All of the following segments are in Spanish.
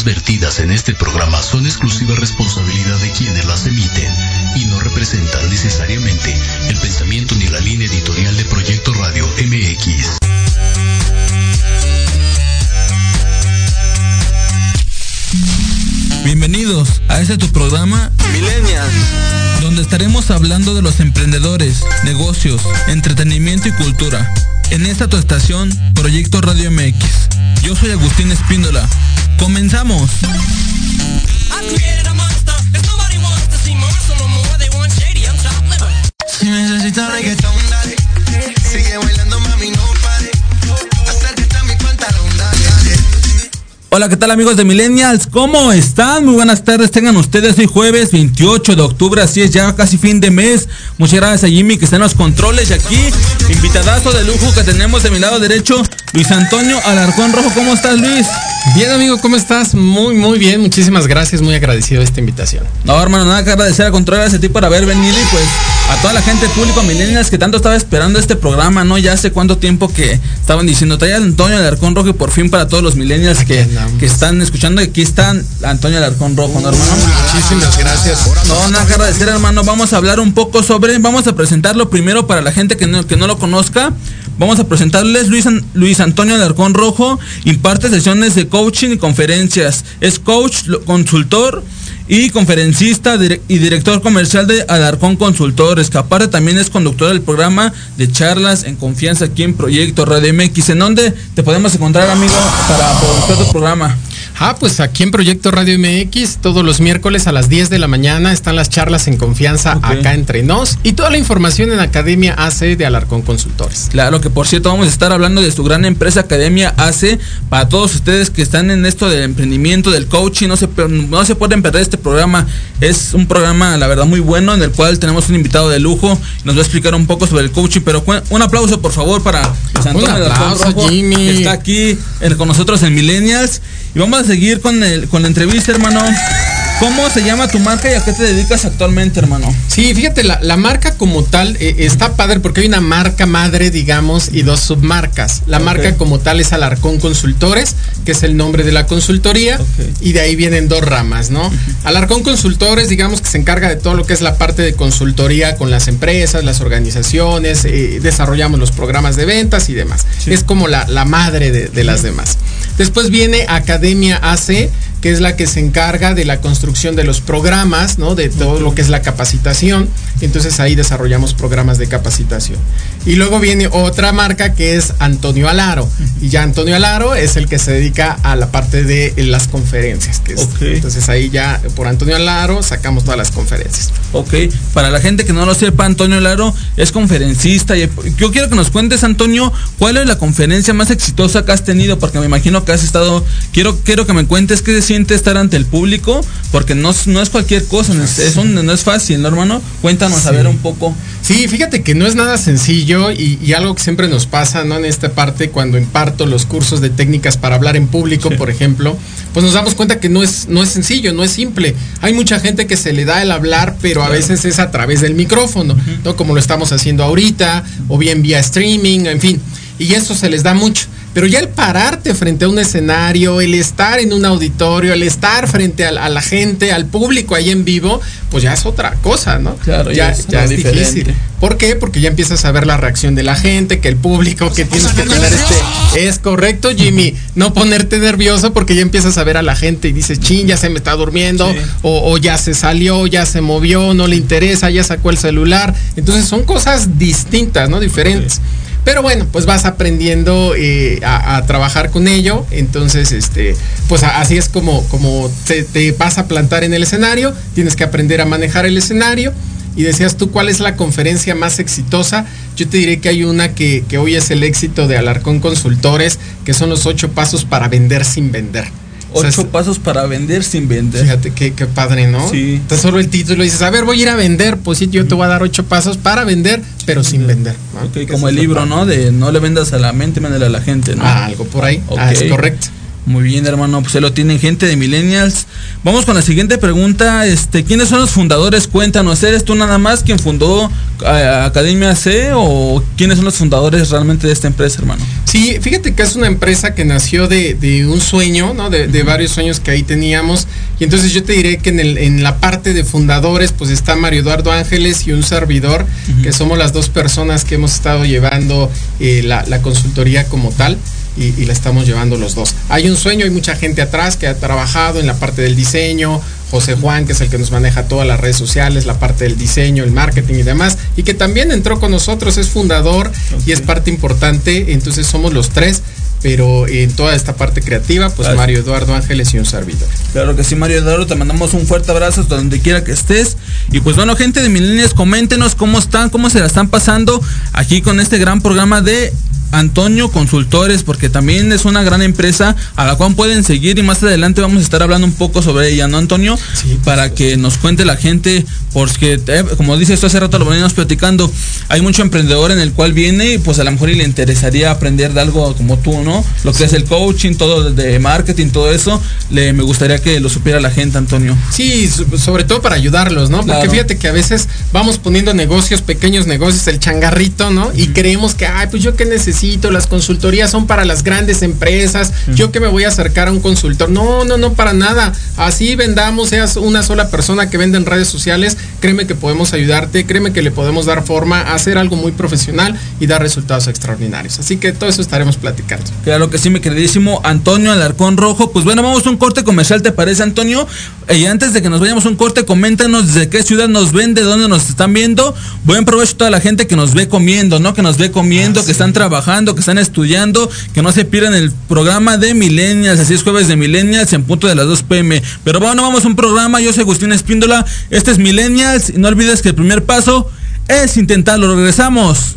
opiniones vertidas en este programa son exclusiva responsabilidad de quienes las emiten y no representan necesariamente el pensamiento ni la línea editorial de Proyecto Radio MX. Bienvenidos a este tu programa Millennials. donde estaremos hablando de los emprendedores, negocios, entretenimiento y cultura. En esta tu estación, Proyecto Radio MX. Yo soy Agustín Espíndola. ¡Comenzamos! Hola, ¿qué tal amigos de Millennials? ¿Cómo están? Muy buenas tardes, tengan ustedes hoy jueves 28 de octubre, así es ya casi fin de mes. Muchas gracias a Jimmy que está en los controles y aquí, invitadazo de lujo que tenemos de mi lado derecho, Luis Antonio Alarcón Rojo. ¿Cómo estás Luis? Bien, amigo, ¿cómo estás? Muy, muy bien. Muchísimas gracias. Muy agradecido de esta invitación. No, hermano, nada que agradecer al contrario a tipo por haber venido y pues a toda la gente público millennials que tanto estaba esperando este programa, ¿no? Ya hace cuánto tiempo que estaban diciendo, trae a Antonio Alarcón Rojo y por fin para todos los millennials que, que están escuchando, aquí están Antonio Alarcón Rojo, ¿no, hermano? Muchísimas gracias. No, nada que agradecer, hermano. Vamos a hablar un poco sobre, vamos a presentarlo primero para la gente que no, que no lo conozca. Vamos a presentarles Luis, Luis Antonio Alarcón Rojo, imparte sesiones de coaching y conferencias. Es coach, consultor y conferencista y director comercial de Alarcón Consultores, que también es conductor del programa de charlas en confianza aquí en Proyecto Radio MX. ¿En dónde te podemos encontrar, amigo, para producir tu programa? Ah, pues aquí en Proyecto Radio MX, todos los miércoles a las 10 de la mañana están las charlas en confianza acá entre nos y toda la información en Academia AC de Alarcón Consultores. Claro que por cierto vamos a estar hablando de su gran empresa Academia AC para todos ustedes que están en esto del emprendimiento, del coaching, no se, no se pueden perder este programa. Es un programa, la verdad, muy bueno en el cual tenemos un invitado de lujo nos va a explicar un poco sobre el coaching, pero un aplauso por favor para Antonio un aplauso, Jimmy. que está aquí con nosotros en Millennials y vamos a seguir con, el, con la entrevista, hermano. ¿Cómo se llama tu marca y a qué te dedicas actualmente, hermano? Sí, fíjate, la, marca como tal eh, está padre porque hay una marca madre, digamos, y dos submarcas. La marca como tal es Alarcón Consultores, que es el nombre de la consultoría, y de ahí vienen dos ramas, ¿no? Alarcón Consultores, digamos que se encarga de todo lo que es la parte de consultoría con las empresas, las organizaciones, eh, desarrollamos los programas de ventas y demás. Es como la, madre de, de las demás. Después viene Academia AC, que es la que se encarga de la construcción de los programas, ¿no? De todo lo que es la capacitación. Entonces ahí desarrollamos programas de capacitación. Y luego viene otra marca que es Antonio Alaro. Y ya Antonio Alaro es el que se dedica a la parte de las conferencias. Que Entonces ahí ya por Antonio Alaro sacamos todas las conferencias. Ok, para la gente que no lo sepa, Antonio Alaro es conferencista. Y yo quiero que nos cuentes, Antonio, cuál es la conferencia más exitosa que has tenido, porque me imagino que has estado, quiero, quiero que me cuentes qué se siente estar ante el público, porque no, no es cualquier cosa, no es, no es fácil, ¿no, hermano? Cuéntanos a ver un poco. Sí, fíjate que no es nada sencillo y, algo que siempre nos pasa, ¿no? En esta parte, cuando imparto los cursos de técnicas para hablar en público, por ejemplo, pues nos damos cuenta que no es, no es sencillo, no es simple. Hay mucha gente que se le da el hablar, pero a veces es a través del micrófono, ¿no? Como lo estamos haciendo ahorita, o bien vía streaming, en fin. Y eso se les da mucho. Pero ya el pararte frente a un escenario, el estar en un auditorio, el estar frente a, la gente, al público ahí en vivo, pues ya es otra cosa, ¿no? Claro, ya, es, difícil. ¿Por qué? Porque ya empiezas a ver la reacción de la gente, que el público, que tienes que tener este. Es correcto, Jimmy. No ponerte nervioso porque ya empiezas a ver a la gente y dices, chin, ya se me está durmiendo, o, ya se salió, ya se movió, no le interesa, ya sacó el celular. Entonces son cosas distintas, ¿no? Diferentes. Pero bueno, pues vas aprendiendo eh, a, trabajar con ello. Entonces, este, pues así es como, como te, vas a plantar en el escenario. Tienes que aprender a manejar el escenario. Y decías tú, ¿cuál es la conferencia más exitosa? Yo te diré que hay una que, que hoy es el éxito de Alarcón Consultores, que son los ocho pasos para vender sin vender. Ocho pasos para vender sin vender. Fíjate qué, padre, ¿no? Sí. Entonces solo el título y dices, a ver, voy a ir a vender. Pues sí, yo te voy a dar ocho pasos para vender, pero sin vender. como el libro, ¿no? De no le vendas a la mente, vendele a la gente, ¿no? Ah, algo por ahí. Ah, es correcto. Muy bien, hermano, pues se lo tienen gente de Millennials. Vamos con la siguiente pregunta. Este, ¿quiénes son los fundadores? Cuéntanos, ¿eres tú nada más quien fundó eh, Academia C o quiénes son los fundadores realmente de esta empresa, hermano? Sí, fíjate que es una empresa que nació de, un sueño, ¿no? De, varios sueños que ahí teníamos. Y entonces yo te diré que en, el, en la parte de fundadores, pues está Mario Eduardo Ángeles y un servidor, que somos las dos personas que hemos estado llevando eh, la, la consultoría como tal y, la estamos llevando los dos. Hay un sueño, hay mucha gente atrás que ha trabajado en la parte del diseño, José Juan, que es el que nos maneja todas las redes sociales, la parte del diseño, el marketing y demás, y que también entró con nosotros, es fundador y es parte importante, entonces somos los tres pero en toda esta parte creativa, pues Mario Eduardo Ángeles y un servidor. Claro que sí, Mario Eduardo, te mandamos un fuerte abrazo hasta donde quiera que estés. Y pues bueno, gente de Milenias, coméntenos cómo están, cómo se la están pasando aquí con este gran programa de Antonio Consultores, porque también es una gran empresa a la cual pueden seguir y más adelante vamos a estar hablando un poco sobre ella, ¿no, Antonio? Sí. Para que nos cuente la gente, porque eh, como dice esto hace rato lo venimos platicando, hay mucho emprendedor en el cual viene y pues a lo mejor y le interesaría aprender de algo como tú, ¿no? Lo que es el coaching, todo de marketing, todo eso, le, me gustaría que lo supiera la gente, Antonio. Sí, sobre todo para ayudarlos, ¿no? Porque fíjate que a veces vamos poniendo negocios, pequeños negocios, el changarrito, ¿no? Y creemos que, ay, pues yo qué necesito necesito, las consultorías son para las grandes empresas, yo que me voy a acercar a un consultor. No, no, no, para nada. Así vendamos, seas una sola persona que vende en redes sociales, créeme que podemos ayudarte, créeme que le podemos dar forma a hacer algo muy profesional y dar resultados extraordinarios. Así que todo eso estaremos platicando. Claro que sí, mi queridísimo Antonio Alarcón Rojo. Pues bueno, vamos a un corte comercial, ¿te parece, Antonio? Y antes de que nos vayamos a un corte, coméntanos desde qué ciudad nos ven, de dónde nos están viendo. Buen provecho a toda la gente que nos ve comiendo, ¿no? Que nos ve comiendo, que están trabajando, que están estudiando, que no se pierdan el programa de Millennials, así es jueves de Millennials en punto de las 2 pm. Pero bueno, vamos a un programa, yo soy Agustín Espíndola, este es Millennials. Y no olvides que el primer paso es intentarlo, regresamos.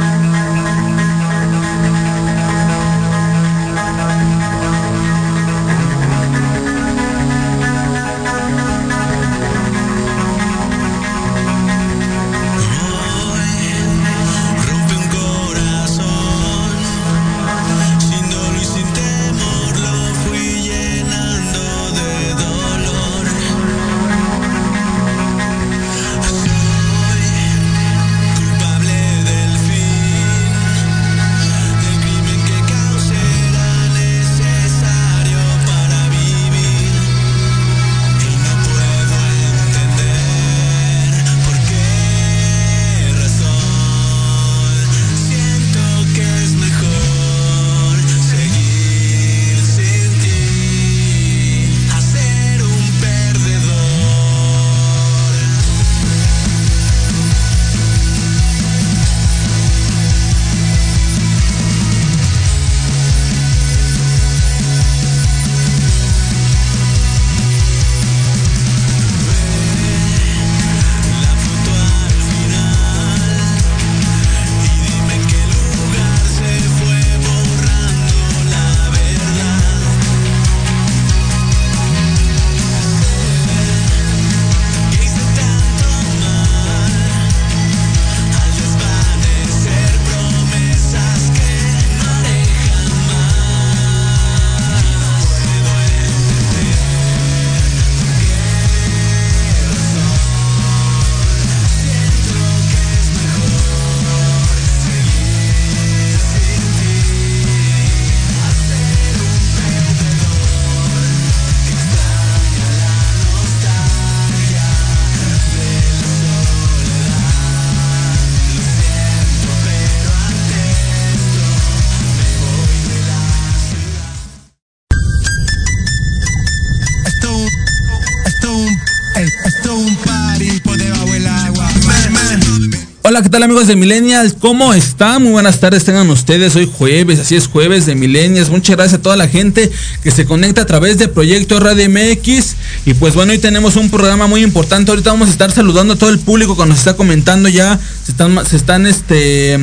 Hola, ¿qué tal amigos de Millennials? ¿Cómo están? Muy buenas tardes tengan ustedes. Hoy jueves, así es jueves de Millennials. Muchas gracias a toda la gente que se conecta a través de Proyecto Radio MX. Y pues bueno, hoy tenemos un programa muy importante. Ahorita vamos a estar saludando a todo el público que nos está comentando ya. Se están, se están este.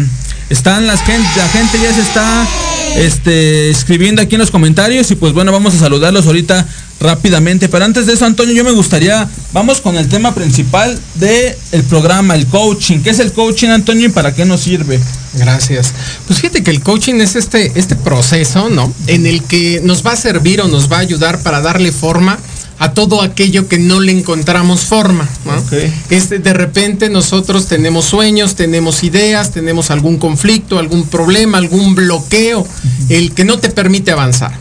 Están las gente, la gente ya se está este, escribiendo aquí en los comentarios y pues bueno, vamos a saludarlos ahorita rápidamente. Pero antes de eso, Antonio, yo me gustaría, vamos con el tema principal del el programa, el coaching. ¿Qué es el coaching, Antonio, y para qué nos sirve? Gracias. Pues fíjate que el coaching es este, este proceso, ¿no? En el que nos va a servir o nos va a ayudar para darle forma a todo aquello que no le encontramos forma. Este, de repente nosotros tenemos sueños, tenemos ideas, tenemos algún conflicto, algún problema, algún bloqueo, el que no te permite avanzar.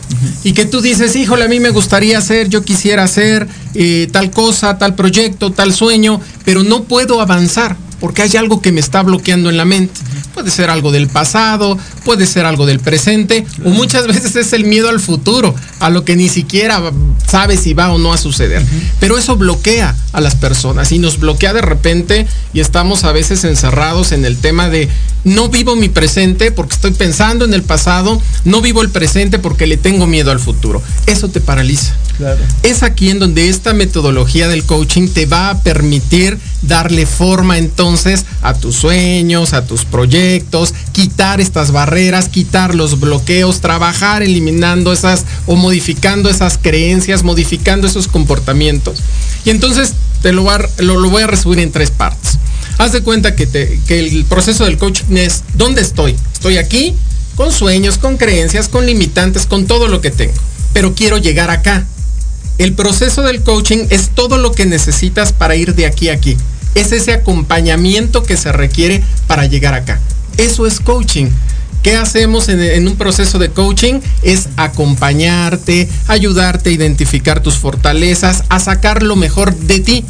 Y que tú dices, híjole, a mí me gustaría hacer, yo quisiera hacer eh, tal cosa, tal proyecto, tal sueño, pero no puedo avanzar porque hay algo que me está bloqueando en la mente. Puede ser algo del pasado, puede ser algo del presente, o muchas veces es el miedo al futuro, a lo que ni siquiera sabes si va o no a suceder. Pero eso bloquea a las personas y nos bloquea de repente y estamos a veces encerrados en el tema de no vivo mi presente porque estoy pensando en el pasado, no vivo el presente porque le tengo miedo al futuro. Eso te paraliza. Claro. Es aquí en donde esta metodología del coaching te va a permitir darle forma entonces a tus sueños, a tus proyectos, quitar estas barreras quitar los bloqueos, trabajar eliminando esas o modificando esas creencias, modificando esos comportamientos. Y entonces te lo, lo, voy a resumir en tres partes. Haz de cuenta que el proceso del coaching es, ¿dónde estoy? Estoy aquí con sueños, con creencias, con limitantes, con todo lo que tengo. Pero quiero llegar acá. El proceso del coaching es todo lo que necesitas para ir de aquí a aquí. Es ese acompañamiento que se requiere para llegar acá. Eso es coaching. ¿Qué hacemos en, en, un proceso de coaching? Es acompañarte, ayudarte a identificar tus fortalezas, a sacar lo mejor de ti.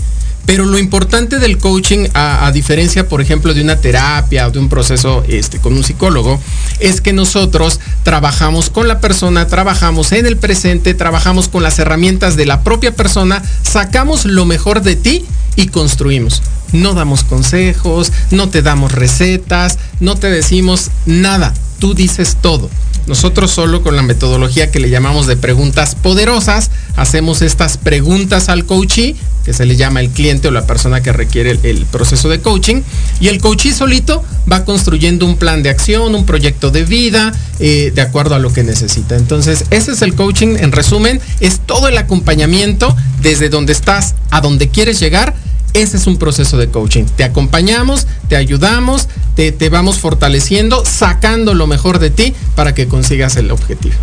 Pero lo importante del coaching, a, diferencia, por ejemplo, de una terapia o de un proceso este, con un psicólogo, es que nosotros trabajamos con la persona, trabajamos en el presente, trabajamos con las herramientas de la propia persona, sacamos lo mejor de ti y construimos. No damos consejos, no te damos recetas, no te decimos nada, tú dices todo. Nosotros solo con la metodología que le llamamos de preguntas poderosas, hacemos estas preguntas al coachee, que se le llama el cliente o la persona que requiere el, proceso de coaching, y el coachee solito va construyendo un plan de acción, un proyecto de vida, eh, de acuerdo a lo que necesita. Entonces, ese es el coaching, en resumen, es todo el acompañamiento desde donde estás a donde quieres llegar ese es un proceso de coaching. Te acompañamos, te ayudamos, te, te, vamos fortaleciendo, sacando lo mejor de ti para que consigas el objetivo.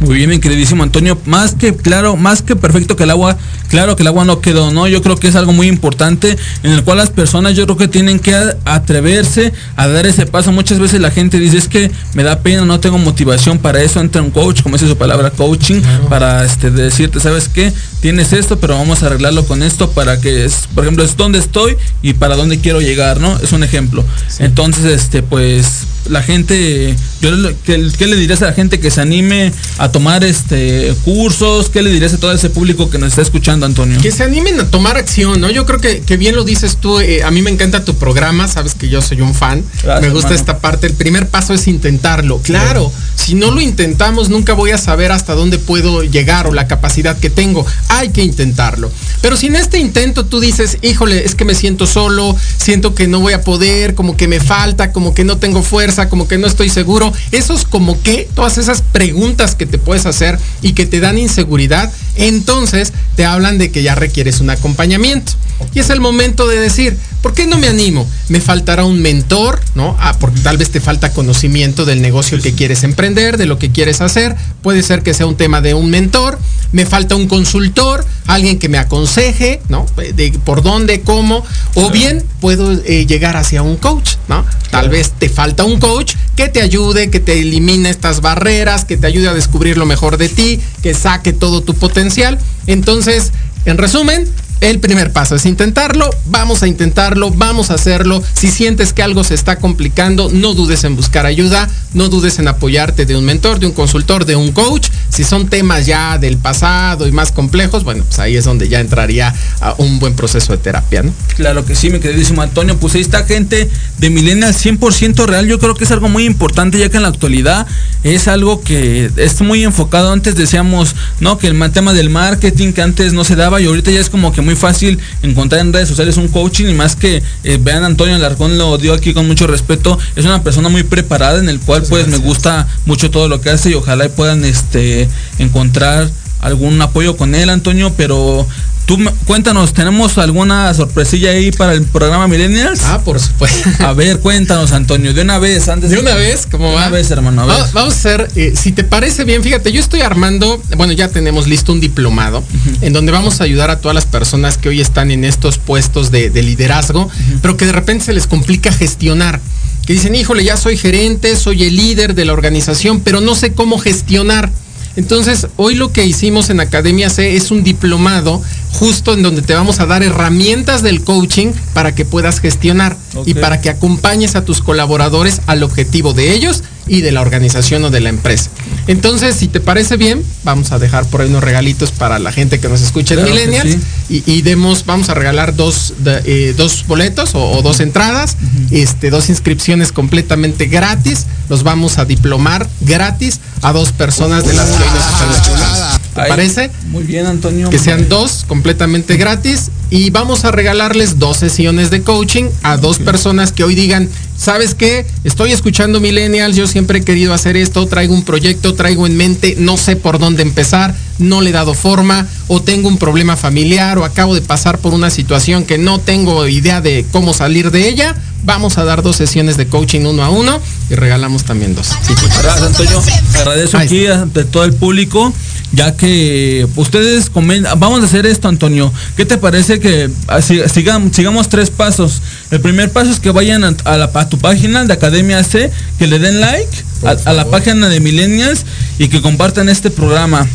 Muy bien, mi queridísimo Antonio. Más que claro, más que perfecto que el agua, claro que el agua no quedó, ¿no? Yo creo que es algo muy importante en el cual las personas yo creo que tienen que atreverse a dar ese paso. Muchas veces la gente dice es que me da pena, no tengo motivación para eso. Entra un coach, como dice su palabra, coaching, para este, decirte, ¿sabes qué? Tienes esto, pero vamos a arreglarlo con esto para que, es, por ejemplo, es dónde estoy y para dónde quiero llegar, ¿no? Es un ejemplo. Entonces, este, pues la gente, yo, ¿qué, le dirías a la gente que se anime a tomar este cursos? ¿Qué le dirías a todo ese público que nos está escuchando, Antonio? Que se animen a tomar acción, ¿no? Yo creo que, que bien lo dices tú, eh, a mí me encanta tu programa, sabes que yo soy un fan, me gusta esta parte, el primer paso es intentarlo, claro, si no lo intentamos nunca voy a saber hasta dónde puedo llegar o la capacidad que tengo, hay que intentarlo. Pero si en este intento tú dices, híjole, es que me siento solo, siento que no voy a poder, como que me falta, como que no tengo fuerza, como que no estoy seguro. Esos como que, todas esas preguntas que te puedes hacer y que te dan inseguridad, entonces te hablan de que ya requieres un acompañamiento. Y es el momento de decir, ¿por qué no me animo? Me faltará un mentor, ¿no? Ah, porque tal vez te falta conocimiento del negocio que quieres emprender, de lo que quieres hacer. Puede ser que sea un tema de un mentor. Me falta un consultor, alguien que me aconseje, ¿no? De por dónde, cómo. O bien puedo eh, llegar hacia un coach, ¿no? Tal vez te falta un coach que te ayude, que te elimine estas barreras, que te ayude a descubrir lo mejor de ti, que saque todo tu potencial. Entonces, en resumen, el primer paso es intentarlo, vamos a intentarlo, vamos a hacerlo. Si sientes que algo se está complicando, no dudes en buscar ayuda, no dudes en apoyarte de un mentor, de un consultor, de un coach. Si son temas ya del pasado y más complejos, bueno, pues ahí es donde ya entraría a un buen proceso de terapia, ¿no? Claro que sí, mi queridísimo Antonio, pues ahí está gente de Millennial 100% real. Yo creo que es algo muy importante ya que en la actualidad es algo que es muy enfocado. Antes decíamos, ¿no? Que el tema del marketing que antes no se daba y ahorita ya es como que muy fácil encontrar en redes sociales un coaching y más que eh, vean Antonio Alarcón lo dio aquí con mucho respeto, es una persona muy preparada en el cual pues me gusta mucho todo lo que hace y ojalá puedan este encontrar algún apoyo con él, Antonio, pero Tú cuéntanos, ¿tenemos alguna sorpresilla ahí para el programa Millennials? Ah, por supuesto. A ver, cuéntanos, Antonio, de una vez, antes de una vez, ¿cómo va? Una vez, hermano. Vamos, a hacer, eh, si te parece bien, fíjate, yo estoy armando, bueno, ya tenemos listo un diplomado en donde vamos a ayudar a todas las personas que hoy están en estos puestos de, liderazgo, pero que de repente se les complica gestionar. Que dicen, híjole, ya soy gerente, soy el líder de la organización, pero no sé cómo gestionar. Entonces, hoy lo que hicimos en Academia C es un diplomado justo en donde te vamos a dar herramientas del coaching para que puedas gestionar y para que acompañes a tus colaboradores al objetivo de ellos y de la organización o de la empresa. Entonces, si te parece bien, vamos a dejar por ahí unos regalitos para la gente que nos escuche en Millennials y, demos, vamos a regalar dos, eh, dos boletos o, dos entradas, este, dos inscripciones completamente gratis. Los vamos a diplomar gratis a dos personas de las que hoy nos están escuchando. ¿Te Ay, parece? Muy bien, Antonio. Que sean dos completamente gratis y vamos a regalarles dos sesiones de coaching a dos personas que hoy digan, ¿sabes qué? Estoy escuchando millennials, yo siempre he querido hacer esto, traigo un proyecto, traigo en mente, no sé por dónde empezar, no le he dado forma o tengo un problema familiar o acabo de pasar por una situación que no tengo idea de cómo salir de ella. Vamos a dar dos sesiones de coaching uno a uno y regalamos también dos. Sí, pues, Gracias, Antonio. Te agradezco aquí ante todo el público, ya que ustedes comentan, vamos a hacer esto, Antonio. ¿Qué te parece que sigam- sigamos tres pasos? El primer paso es que vayan a, a la, a tu página de Academia C, que le den like a, a la página de Millennials y que compartan este programa.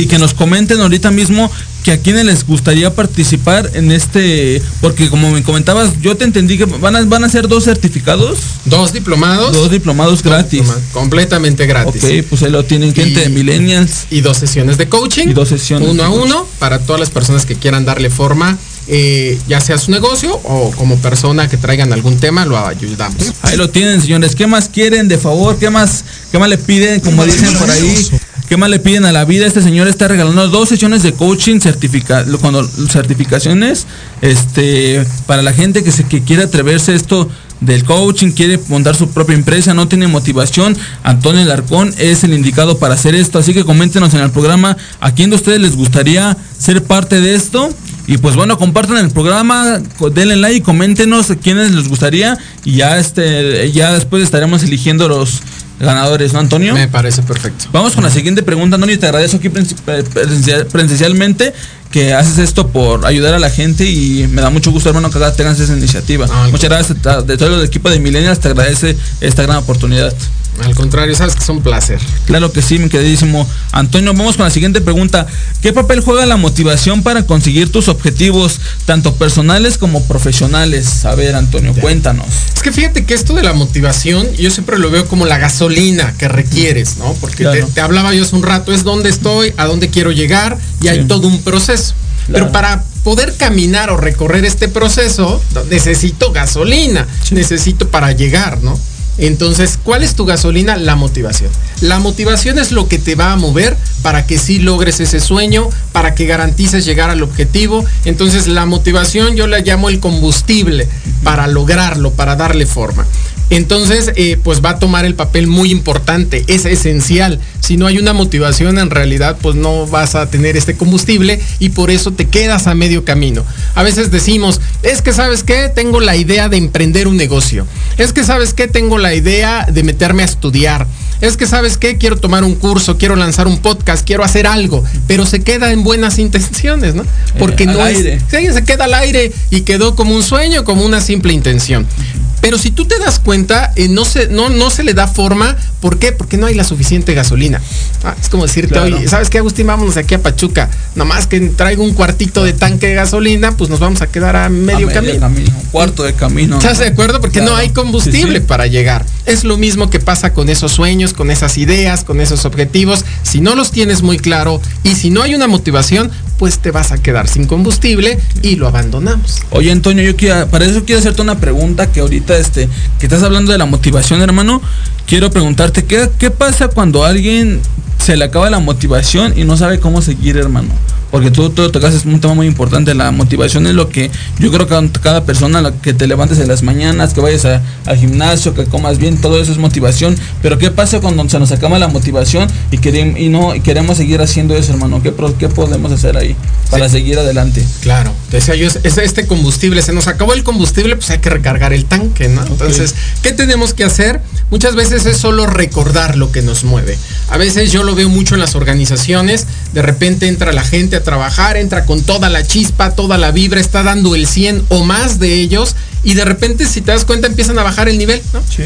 Y que nos comenten ahorita mismo que a quienes les gustaría participar en este, porque como me comentabas, yo te entendí que van a, van a ser dos certificados, Dos diplomados. dos diplomados dos gratis. Completamente gratis. Ok, pues ahí lo tienen gente Y- de Millennials. y dos sesiones de coaching. Y dos sesiones Uno a uno para todas las personas que quieran darle forma, eh, ya sea su negocio o como persona que traigan algún tema, lo ayudamos. Ahí lo tienen, señores. ¿Qué más quieren de favor? ¿Qué más, qué más le piden? Como dicen por ahí. ¿Qué más le piden a la vida? Este señor está regalando dos sesiones de coaching certifica, cuando certificaciones, este, para la gente que se que quiere atreverse a esto del coaching, quiere montar su propia empresa, no tiene motivación, Antonio Larcón es el indicado para hacer esto, así que coméntenos en el programa a quién de ustedes les gustaría ser parte de esto. Y pues bueno, compartan el programa, denle like coméntenos a quiénes les gustaría y ya este ya después estaremos eligiendo los ganadores, ¿no, Antonio? Me parece perfecto. Vamos con la siguiente pregunta, Antonio. Te agradezco aquí presencialmente que haces esto por ayudar a la gente y me da mucho gusto, hermano, que tengas esa iniciativa. Ay, Muchas gracias a- de todo el equipo de Millennials, te agradece esta gran oportunidad. Al contrario, sabes que es un placer. Claro que sí, mi queridísimo Antonio. Vamos con la siguiente pregunta. ¿Qué papel juega la motivación para conseguir tus objetivos, tanto personales como profesionales? A ver, Antonio, cuéntanos. Es que fíjate que esto de la motivación, yo siempre lo veo como la gasolina que requieres, ¿no? Porque Claro. te, te hablaba yo hace un rato, es dónde estoy, a dónde quiero llegar, y Sí. hay todo un proceso. Claro. Pero para poder caminar o recorrer este proceso, necesito gasolina, Sí. necesito para llegar, ¿no? Entonces, ¿cuál es tu gasolina? La motivación. La motivación es lo que te va a mover para que sí logres ese sueño, para que garantices llegar al objetivo. Entonces, la motivación yo la llamo el combustible para lograrlo, para darle forma. Entonces, eh, pues va a tomar el papel muy importante, es esencial. Si no hay una motivación, en realidad, pues no vas a tener este combustible y por eso te quedas a medio camino. A veces decimos, es que sabes qué, tengo la idea de emprender un negocio. Es que sabes qué, tengo la idea de meterme a estudiar. Es que sabes qué, quiero tomar un curso, quiero lanzar un podcast, quiero hacer algo, pero se queda en buenas intenciones, ¿no? Porque al no aire. es, Sí, se queda al aire y quedó como un sueño, como una simple intención. Pero si tú te das cuenta, eh, no, se, no, no se le da forma. ¿Por qué? Porque no hay la suficiente gasolina. Ah, es como decirte, Claro. oye, ¿sabes qué, Agustín? Vámonos aquí a Pachuca. Nomás que traigo un cuartito de tanque de gasolina, pues nos vamos a quedar a medio, A camino. un cuarto de camino. ¿Estás de acuerdo? Porque Claro. no hay combustible Sí, sí. para llegar. Es lo mismo que pasa con esos sueños, con esas ideas, con esos objetivos. Si no los tienes muy claro y si no hay una motivación, pues te vas a quedar sin combustible y lo abandonamos. Oye Antonio, yo quiero, para eso quiero hacerte una pregunta que ahorita este, que estás hablando de la motivación, hermano. Quiero preguntarte, ¿qué, qué pasa cuando alguien se le acaba la motivación y no sabe cómo seguir, hermano? Porque tú, tú tocas es un tema muy importante, la motivación es lo que yo creo que cada persona la que te levantes en las mañanas, que vayas a- al gimnasio, que comas bien, todo eso es motivación. Pero ¿qué pasa cuando se nos acaba la motivación y, querem- y no y queremos seguir haciendo eso, hermano? ¿Qué, qué podemos hacer ahí para seguir adelante? Claro, decía yo, es, es este combustible, se nos acabó el combustible, pues hay que recargar el tanque, ¿no? Entonces, ¿qué tenemos que hacer? Muchas veces es solo recordar lo que nos mueve. A veces yo lo veo mucho en las organizaciones, de repente entra la gente a trabajar, entra con toda la chispa, toda la vibra, está dando el 100 o más de ellos y de repente si te das cuenta empiezan a bajar el nivel, ¿no? Sí.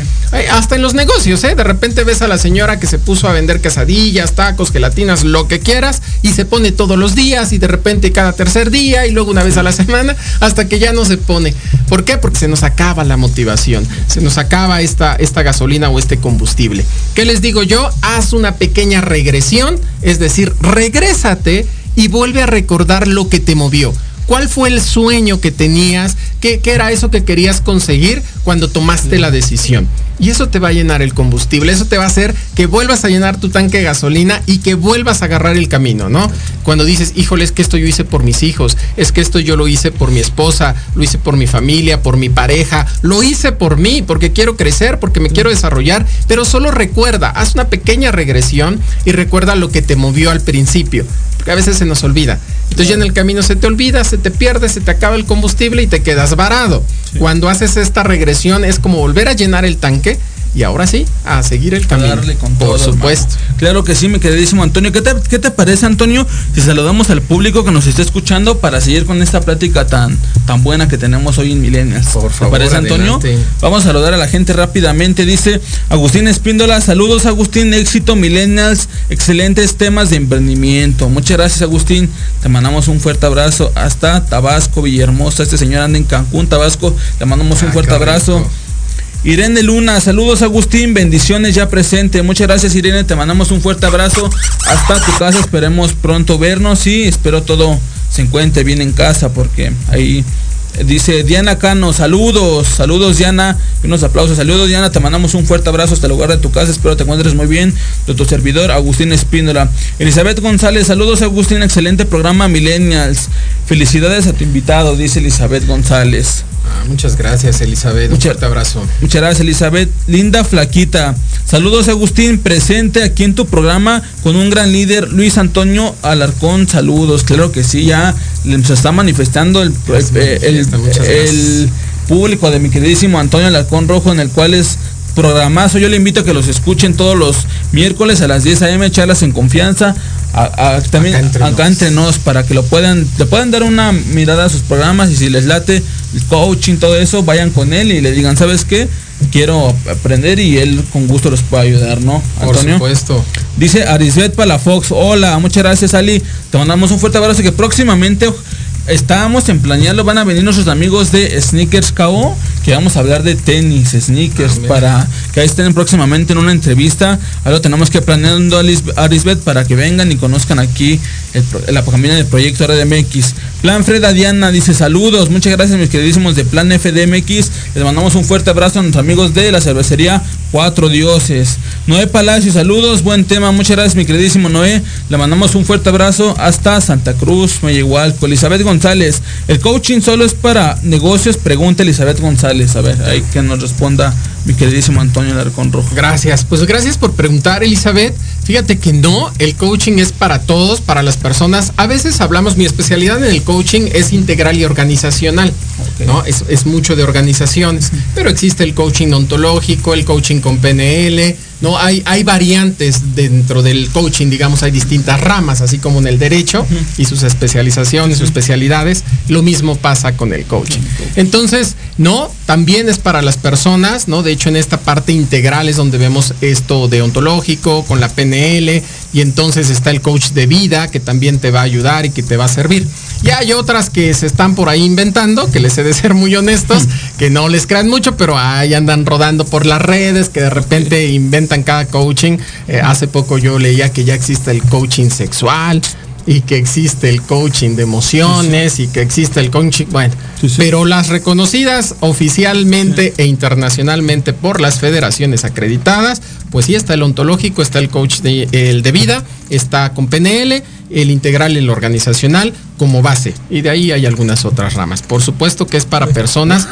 Hasta en los negocios, ¿eh? De repente ves a la señora que se puso a vender quesadillas, tacos, gelatinas, lo que quieras, y se pone todos los días, y de repente cada tercer día, y luego una vez a la semana, hasta que ya no se pone. ¿Por qué? Porque se nos acaba la motivación, se nos acaba esta, esta gasolina o este combustible. ¿Qué les digo yo? Haz una pequeña regresión, es decir, regrésate y vuelve a recordar lo que te movió. ¿Cuál fue el sueño que tenías ¿Qué, era eso que querías conseguir cuando tomaste la decisión? Y eso te va a llenar el combustible, eso te va a hacer que vuelvas a llenar tu tanque de gasolina y que vuelvas a agarrar el camino, ¿no? Cuando dices, híjole, es que esto yo hice por mis hijos, es que esto yo lo hice por mi esposa, lo hice por mi familia, por mi pareja, lo hice por mí, porque quiero crecer, porque me quiero desarrollar, pero solo recuerda, haz una pequeña regresión y recuerda lo que te movió al principio, porque a veces se nos olvida. Entonces ya en el camino se te olvida, se te pierde, se te acaba el combustible y te quedas varado. Cuando haces esta regresión es como volver a llenar el tanque y ahora sí, a seguir el camino. Darle con Por supuesto. hermano. Claro que sí, mi queridísimo Antonio. ¿Qué te, qué te parece, Antonio, si saludamos al público que nos está escuchando para seguir con esta plática tan, tan buena que tenemos hoy en Millennials? Por ¿Te favor, parece, Antonio? adelante. Vamos a saludar a la gente rápidamente. Dice Agustín Espíndola, saludos Agustín, éxito Millennials, excelentes temas de emprendimiento. Muchas gracias Agustín, te mandamos un fuerte abrazo hasta Tabasco, Villahermosa. Este señor anda en Cancún, Tabasco, le mandamos un Ah, fuerte abrazo. rico. Irene Luna, saludos Agustín, bendiciones ya presente. Muchas gracias Irene, te mandamos un fuerte abrazo. Hasta tu casa, esperemos pronto vernos y espero todo se encuentre bien en casa porque ahí dice Diana Cano, saludos, saludos Diana, unos aplausos, saludos Diana, te mandamos un fuerte abrazo hasta el lugar de tu casa, espero te encuentres muy bien, de tu servidor Agustín Espíndola. Elizabeth González, saludos Agustín, excelente programa Millennials. Felicidades a tu invitado, dice Elizabeth González. Ah, muchas gracias, Elizabeth. Un fuerte abrazo. Muchas gracias, Elizabeth. Linda Flaquita. Saludos, Agustín, presente aquí en tu programa con un gran líder, Luis Antonio Alarcón. Saludos, claro que sí, ya se está manifestando el, eh, el, el público de mi queridísimo Antonio Alarcón Rojo, en el cual es programazo. Yo le invito a que los escuchen todos los miércoles a las 10 a.m. charlas en confianza. A- a- también Acá entre acá nos. entre nos para que lo puedan, le puedan dar una mirada a sus programas y si les late el coaching, todo eso, vayan con él y le digan, ¿sabes qué? Quiero aprender y él con gusto los puede ayudar, ¿no? Por Antonio. supuesto. Dice Arisbet Palafox, hola, muchas gracias Ali, te mandamos un fuerte abrazo que próximamente estábamos en planearlo, van a venir nuestros amigos de Sneakers KO, que vamos a hablar de tenis, sneakers, Ah, para que ahí estén próximamente en una entrevista, ahora tenemos que planeando a Lis- a Arisbet para que vengan y conozcan aquí el, la familia del proyecto RDMX. Plan Freda Diana dice saludos, muchas gracias mis queridísimos de Plan FDMX, les mandamos un fuerte abrazo a nuestros amigos de la cervecería Cuatro Dioses. Noé Palacio, saludos, buen tema, muchas gracias mi queridísimo Noé, le mandamos un fuerte abrazo hasta Santa Cruz, Igualco. Elizabeth González, el coaching solo es para negocios, pregunta Elizabeth González, a ver, ahí que nos responda mi queridísimo Antonio Larcón Rojo. Gracias. Pues gracias por preguntar, Elizabeth. Fíjate que no, el coaching es para todos, para las personas. A veces hablamos, mi especialidad en el coaching es integral y organizacional. ¿no? Es, es mucho de organizaciones. Pero existe el coaching ontológico, el coaching con PNL. No, hay, hay variantes dentro del coaching, digamos, hay distintas ramas, así como en el derecho y sus especializaciones, sus especialidades. Lo mismo pasa con el coaching. Entonces, no, también es para las personas, ¿no? De hecho, en esta parte integral es donde vemos esto de ontológico, con la PNL, y entonces está el coach de vida, que también te va a ayudar y que te va a servir. Y hay otras que se están por ahí inventando, que les he de ser muy honestos, que no les crean mucho, pero ahí andan rodando por las redes, que de repente inventan cada coaching. Eh, hace poco yo leía que ya existe el coaching sexual y que existe el coaching de emociones y que existe el coaching, bueno, sí. pero las reconocidas oficialmente e internacionalmente por las federaciones acreditadas, pues sí está el ontológico, está el coach de, el de vida, está con PNL, el integral el organizacional como base. Y de ahí hay algunas otras ramas. Por supuesto que es para personas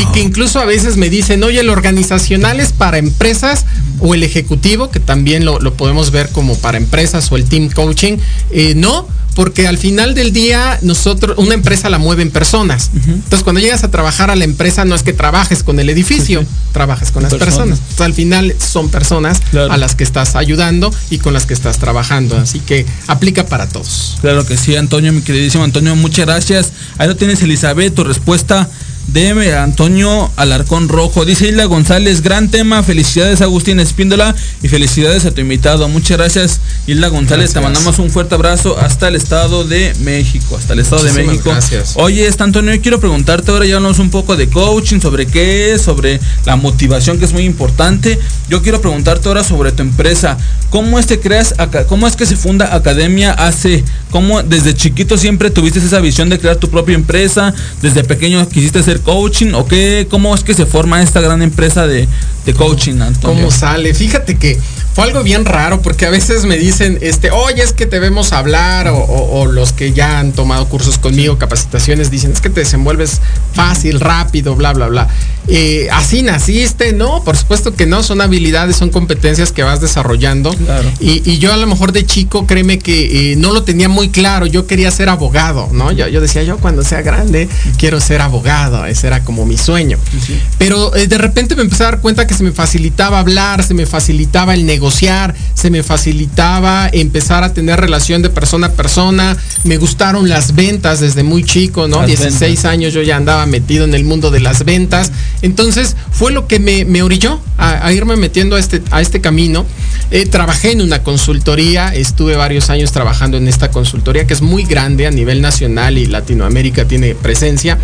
y que incluso a veces me dicen, oye, el organizacional es para empresas o el ejecutivo, que también lo, lo podemos ver como para empresas o el team coaching. Eh, no, porque al final del día nosotros, una empresa la mueven personas. Entonces cuando llegas a trabajar a la empresa no es que trabajes con el edificio, trabajas con las Personas. personas. Entonces, al final son personas Claro. a las que estás ayudando y con las que estás trabajando. Así que aplica para todos. Claro que sí, Antonio, mi queridísimo Antonio, muchas gracias. Ahí lo tienes, Elizabeth, tu respuesta de Antonio Alarcón Rojo. Dice Hilda González, gran tema, felicidades Agustín Espíndola y felicidades a tu invitado. Muchas gracias, Hilda González. Te mandamos un fuerte abrazo hasta el Estado de México, hasta el Estado de México. gracias. Oye, está Antonio, quiero preguntarte ahora ya hablamos un poco de coaching, sobre qué es, sobre la motivación que es muy importante. Yo quiero preguntarte ahora sobre tu empresa. ¿Cómo es que creas, cómo es que se funda Academia AC ¿cómo desde chiquito siempre tuviste esa visión de crear tu propia empresa? ¿Desde pequeño quisiste coaching? ¿O qué? ¿Cómo es que se forma esta gran empresa de, de coaching, Antonio? ¿Cómo sale? Fíjate que fue algo bien raro porque a veces me dicen, este, oye, es que te vemos hablar o, o- o los que ya han tomado cursos conmigo, capacitaciones, dicen, es que te desenvuelves fácil, rápido, bla, bla, bla. Eh, así naciste, no, por supuesto que no, son habilidades, son competencias que vas desarrollando. Claro. Y, y yo a lo mejor de chico, créeme que eh, no lo tenía muy claro, yo quería ser abogado, ¿no? Yo, yo decía, yo cuando sea grande quiero ser abogado, ese era como mi sueño. Pero eh, de repente me empecé a dar cuenta que se me facilitaba hablar, se me facilitaba el negociar, se me facilitaba empezar a tener relación de persona a persona, me gustaron las ventas desde muy chico, ¿no? Las 16 ventas. años yo ya andaba metido en el mundo de las ventas. Entonces fue lo que me, orilló a, irme metiendo a este, este camino. Eh, trabajé en una consultoría, estuve varios años trabajando en esta consultoría que es muy grande a nivel nacional y Latinoamérica tiene presencia.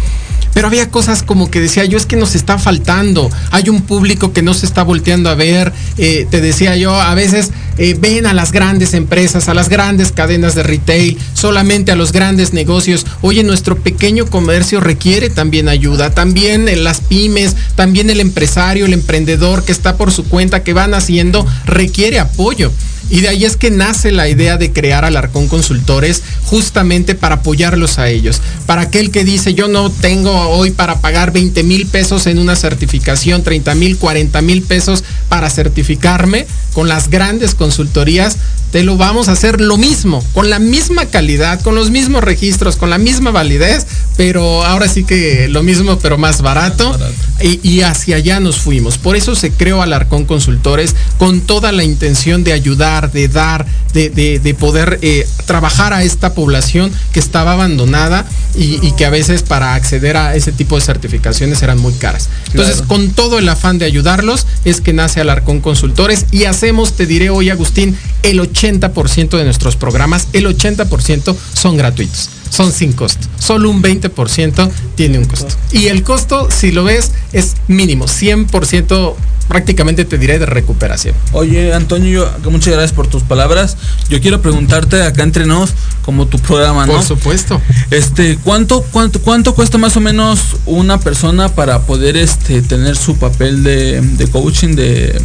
Pero había cosas como que decía yo, es que nos está faltando. Hay un público que no se está volteando a ver. Eh, te decía yo, a veces eh, ven a las grandes empresas, a las grandes cadenas de retail, solamente a los grandes negocios. Oye, nuestro pequeño comercio requiere también ayuda. También las pymes, también el empresario, el emprendedor que está por su cuenta, que van haciendo, requiere apoyo. Y de ahí es que nace la idea de crear Alarcón Consultores justamente para apoyarlos a ellos. Para aquel que dice yo no tengo hoy para pagar 20 mil pesos en una certificación, 30 mil, 40 mil pesos para certificarme, con las grandes consultorías te lo vamos a hacer lo mismo, con la misma calidad, con los mismos registros, con la misma validez, pero ahora sí que lo mismo, pero más barato. Más barato. Y, y hacia allá nos fuimos. Por eso se creó Alarcón Consultores con toda la intención de ayudar, de dar, de, de- de poder eh, trabajar a esta población que estaba abandonada y, y que a veces para acceder a ese tipo de certificaciones eran muy caras. Entonces, Claro. con todo el afán de ayudarlos, es que nace Alarcón Consultores y hacemos, te diré hoy, Agustín, el 80% de nuestros programas, el 80% son gratuitos. Son sin costo. Solo un 20% tiene un costo. Y el costo, si lo ves, es mínimo. 100% prácticamente te diré de recuperación. Oye, Antonio, yo- muchas gracias por tus palabras. Yo quiero preguntarte acá entre nos, como tu programa, ¿no? Por supuesto. Este, ¿cuánto, cuánto, cuánto cuesta más o menos una persona para poder este tener su papel de, de coaching de,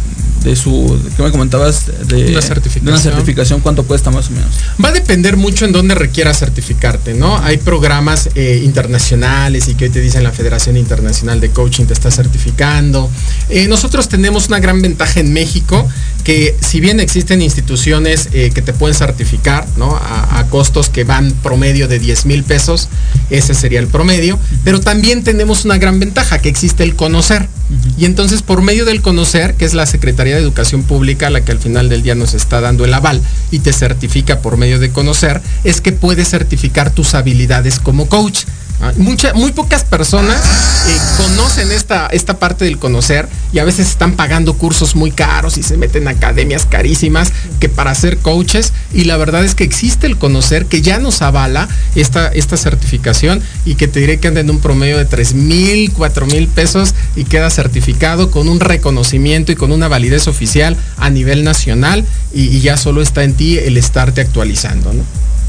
de su, ¿qué me comentabas? De Una certificación. de una certificación, ¿cuánto cuesta más o menos? Va a depender mucho en dónde requieras certificarte, ¿no? Hay programas eh, internacionales y que hoy te dicen la Federación Internacional de Coaching te está certificando. Eh, nosotros tenemos una gran ventaja en México que si bien existen instituciones eh, que te pueden certificar, ¿no? A, a costos que van promedio de 10 mil pesos, ese sería el promedio, pero también tenemos una gran ventaja que existe el conocer. Y entonces por medio del conocer, que es la Secretaría de Educación Pública la que al final del día nos está dando el aval y te certifica por medio de conocer, es que puedes certificar tus habilidades como coach. Ah, Mucha- muy pocas personas eh, conocen esta, esta parte del conocer y a veces están pagando cursos muy caros y se meten a academias carísimas que para ser coaches y la verdad es que existe el conocer que ya nos avala esta, esta certificación y que te diré que anda en un promedio de 3 mil, 4 mil pesos y queda certificado con un reconocimiento y con una validez oficial a nivel nacional y, y ya solo está en ti el estarte actualizando, ¿no?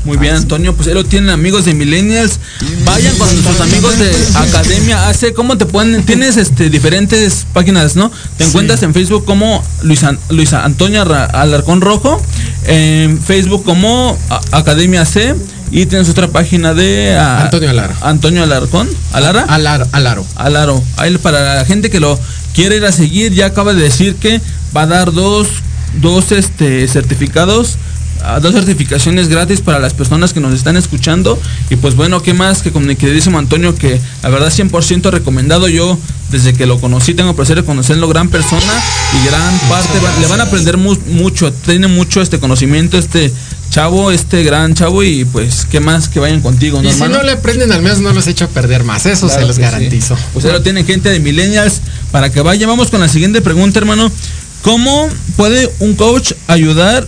Muy bien, Antonio, pues ahí lo tienen amigos de Millennials. Vayan con nuestros amigos de Academia AC. ¿Cómo te pueden? Tienes este diferentes páginas, ¿no? Te Sí. encuentras en Facebook como Luisa, Luisa Antonia Alarcón Rojo, en Facebook como Academia C y tienes otra página de Antonio Alara. Antonio Alarcón, Alara. Alar- alaro. Alaro. Ahí para la gente que lo quiere ir a seguir, ya acaba de decir que va a dar dos, dos este, certificados, dos certificaciones gratis para las personas que nos están escuchando. Y pues bueno, ¿qué más que con mi queridísimo Antonio? Que la verdad 100% recomendado. Yo desde que lo conocí tengo el placer de conocerlo, gran persona y gran parte. le van a aprender mu- mucho, tiene mucho este conocimiento, este chavo, este gran chavo. Y pues, ¿qué más que vayan contigo, ¿no, Y si hermano? no le aprenden, al menos no los echo a perder más. Eso Claro se los que sí. garantizo. Pues ahí lo tienen gente de Millennials para que vaya. Vamos con la siguiente pregunta, hermano. ¿Cómo puede un coach ayudar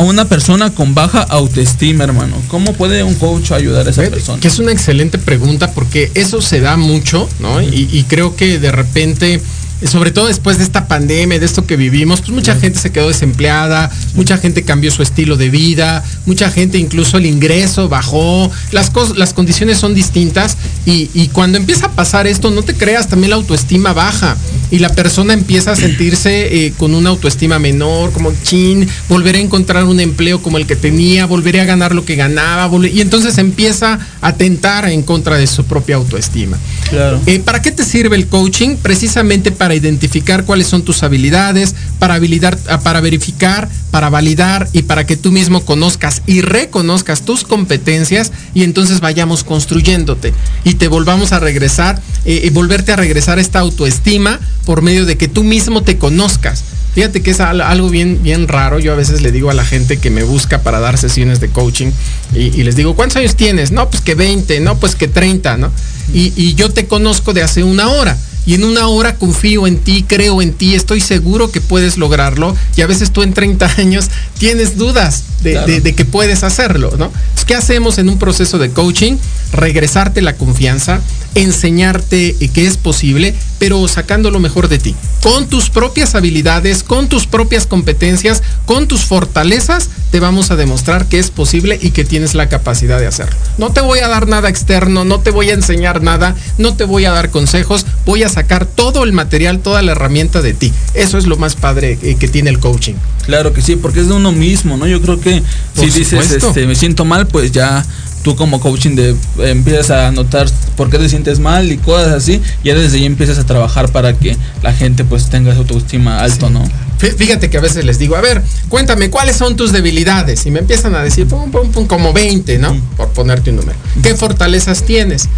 a una persona con baja autoestima, hermano? ¿Cómo puede un coach ayudar a esa persona? Que es una excelente pregunta porque eso se da mucho, ¿no? Y, y creo que de repente sobre todo después de esta pandemia, de esto que vivimos, pues mucha gente se quedó desempleada, mucha gente cambió su estilo de vida, mucha gente incluso el ingreso bajó, las, cos- las condiciones son distintas y, y cuando empieza a pasar esto, no te creas, también la autoestima baja y la persona empieza a sentirse eh, con una autoestima menor, como chin, volveré a encontrar un empleo como el que tenía, volveré a ganar lo que ganaba, y entonces empieza a tentar en contra de su propia autoestima. Claro. Eh, ¿Para qué te sirve el coaching? Precisamente para identificar cuáles son tus habilidades, para, habilitar, ah, para verificar, para validar y para que tú mismo conozcas y reconozcas tus competencias y entonces vayamos construyéndote y te volvamos a regresar, eh, eh, volverte a regresar esta autoestima por medio de que tú mismo te conozcas. Fíjate que es al- algo bien, bien raro. Yo a veces le digo a la gente que me busca para dar sesiones de coaching y, y les digo, ¿cuántos años tienes? No, pues que 20, no, pues que 30, ¿no? Y, y yo te conozco de hace una hora. Y en una hora confío en ti, creo en ti, estoy seguro que puedes lograrlo. Y a veces tú en 30 años tienes dudas de, Claro. de- de que puedes hacerlo, ¿no? Entonces, ¿Qué hacemos en un proceso de coaching? Regresarte la confianza, enseñarte que es posible, pero sacando lo mejor de ti. Con tus propias habilidades, con tus propias competencias, con tus fortalezas, te vamos a demostrar que es posible y que tienes la capacidad de hacerlo. No te voy a dar nada externo, no te voy a enseñar nada, no te voy a dar consejos, voy a sacar todo el material, toda la herramienta de ti. Eso es lo más padre eh, que tiene el coaching. Claro que sí, porque es de uno mismo, ¿no? Yo creo que Por si dices, este, me siento mal, pues ya tú como coaching de, empiezas a notar por qué te sientes mal y cosas así, ya desde ahí empiezas a trabajar para que la gente pues tenga su autoestima alto, ¿no? Fí- Fíjate que a veces les digo, a ver, cuéntame, ¿cuáles son tus debilidades? Y me empiezan a decir, pum, pum, pum, como 20, ¿no? Por ponerte un número. ¿Qué fortalezas tienes?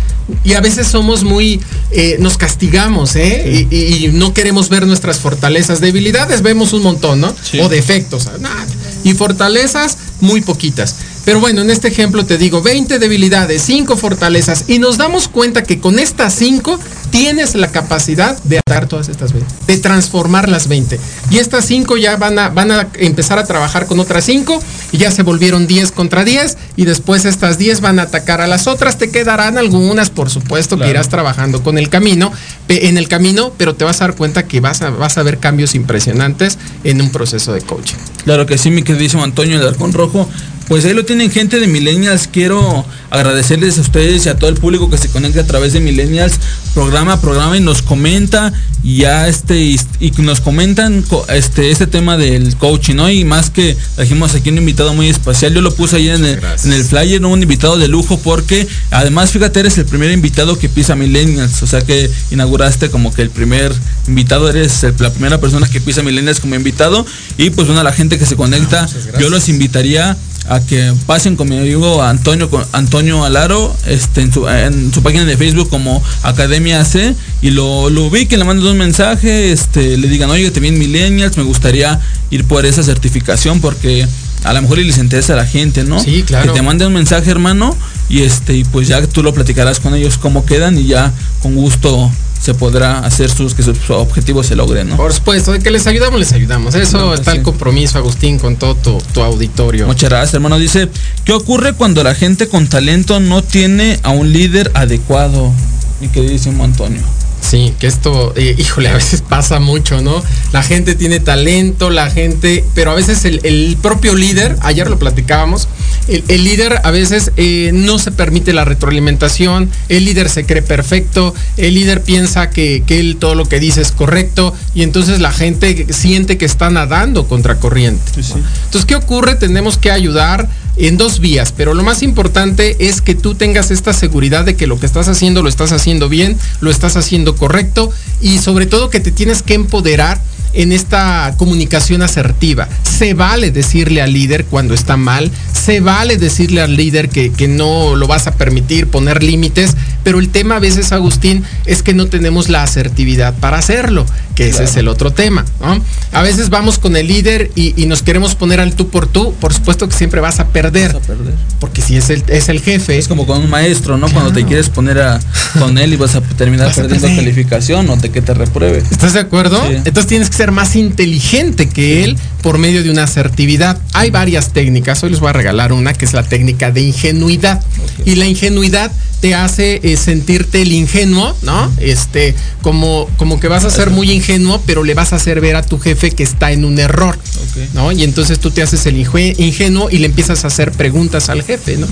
Y a veces somos muy, eh, nos castigamos, ¿eh? Y, y- y no queremos ver nuestras fortalezas. Debilidades vemos un montón, ¿no? Sí. O defectos, nada. Y fortalezas, muy poquitas. Pero bueno, en este ejemplo te digo, 20 debilidades, 5 fortalezas. Y nos damos cuenta que con estas 5 tienes la capacidad de atacar todas estas 20, de transformar las 20. Y estas 5 ya van a, van a empezar a trabajar con otras 5 y ya se volvieron 10 contra 10 y después estas 10 van a atacar a las otras. Te quedarán algunas, por supuesto, Claro. que irás trabajando con el camino, en el camino, pero te vas a dar cuenta que vas a, vas a ver cambios impresionantes en un proceso de coaching. Claro que sí, mi queridísimo Antonio el Arcón Rojo. Pues ahí lo tienen gente de Millennials. Quiero agradecerles a ustedes y a todo el público que se conecta a través de Millennials, programa a programa y nos comenta y ya este y, y nos comentan co- este este tema del coaching, ¿no? Y más que trajimos aquí un invitado muy especial. Yo lo puse ahí en el, en el flyer, ¿no? un invitado de lujo porque además fíjate eres el primer invitado que pisa Millennials, o sea que inauguraste como que el primer invitado eres el- la primera persona que pisa Millennials como invitado y pues bueno, a la gente que se conecta, gracias. yo los invitaría a que pasen con mi amigo Antonio Antonio Alaro este, en, su, en su página de Facebook como Academia C y lo, lo ubiquen, le manden un mensaje, este, le digan, oye, te bien Millennials, me gustaría ir por esa certificación porque a lo mejor les interesa a la gente, ¿no? Sí, claro. Que te manden un mensaje, hermano, y este, y pues ya tú lo platicarás con ellos cómo quedan y ya con gusto se podrá hacer sus que sus objetivos se logren, ¿no? Por supuesto, de que les ayudamos, les ayudamos. Eso que está sí. el compromiso, Agustín, con todo tu, tu auditorio. Muchas gracias, hermano. Dice, ¿qué ocurre cuando la gente con talento no tiene a un líder adecuado? Mi queridísimo Antonio. Sí, que esto, eh, híjole, a veces pasa mucho, ¿no? La gente tiene talento, la gente, pero a veces el, el propio líder, ayer lo platicábamos, el, el líder a veces eh, no se permite la retroalimentación, el líder se cree perfecto, el líder piensa que, que él todo lo que dice es correcto y entonces la gente siente que está nadando contra corriente. Sí, sí. Entonces, ¿qué ocurre? Tenemos que ayudar en dos vías, pero lo más importante es que tú tengas esta seguridad de que lo que estás haciendo lo estás haciendo bien, lo estás haciendo correcto y sobre todo que te tienes que empoderar en esta comunicación asertiva. Se vale decirle al líder cuando está mal, se vale decirle al líder que, que no lo vas a permitir, poner límites, pero el tema a veces, Agustín, es que no tenemos la asertividad para hacerlo, que ese Claro. es el otro tema. ¿no? A veces vamos con el líder y, y nos queremos poner al tú por tú, por supuesto que siempre vas a perder, Vas a perder. porque si es el, es el jefe, Es como con un maestro, ¿no? Cuando te quieres poner a, con él y vas a terminar Vas a perdiendo perder. calificación o te, que te repruebe. ¿Estás de acuerdo? Sí. Entonces tienes que ser más inteligente que él por medio de una asertividad. Hay varias técnicas. Hoy les voy a regalar una que es la técnica de ingenuidad. Y la ingenuidad te hace eh, sentirte el ingenuo, ¿no? Este, como, como que vas a ser muy ingenuo, pero le vas a hacer ver a tu jefe que está en un error, ¿no? Y entonces tú te haces el inge- ingenuo y le empiezas a hacer preguntas al jefe, ¿no?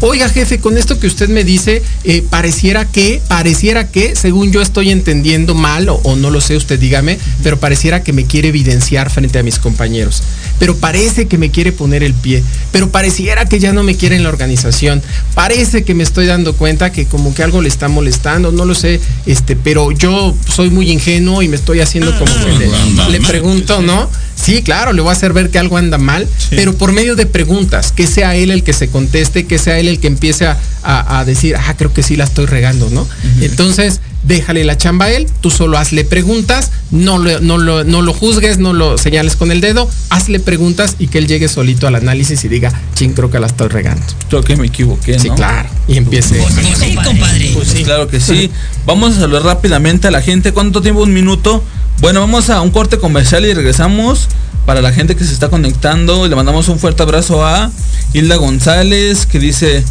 Oiga, jefe, con esto que usted me dice, eh, pareciera que, pareciera que, según yo estoy entendiendo mal, o, o no lo sé, usted dígame, pero pareciera que me quiere evidenciar frente a mis compañeros. Pero parece que me quiere poner el pie. Pero pareciera que ya no me quiere en la organización. Parece que me estoy dando cuenta que como que algo le está molestando, no lo sé, este, pero yo soy muy ingenuo y me estoy haciendo como que le, le pregunto, ¿no? Sí, claro, le voy a hacer ver que algo anda mal, pero por medio de preguntas, que sea él el que se conteste, que sea él el que empiece a, a- a decir, ah, creo que sí la estoy regando, ¿no? Entonces, déjale la chamba a él, tú solo hazle preguntas, no lo, no, lo, no lo juzgues, no lo señales con el dedo, hazle preguntas y que él llegue solito al análisis y diga, ching, creo que la estoy regando. Creo que me equivoqué, Sí, ¿no? claro. Y empiece. Sí, compadre. Pues sí. Claro que sí. Vamos a saludar rápidamente a la gente. ¿Cuánto tiempo? Un minuto. Bueno, vamos a un corte comercial y regresamos. Para la gente que se está conectando, le mandamos un fuerte abrazo a Hilda González, que dice,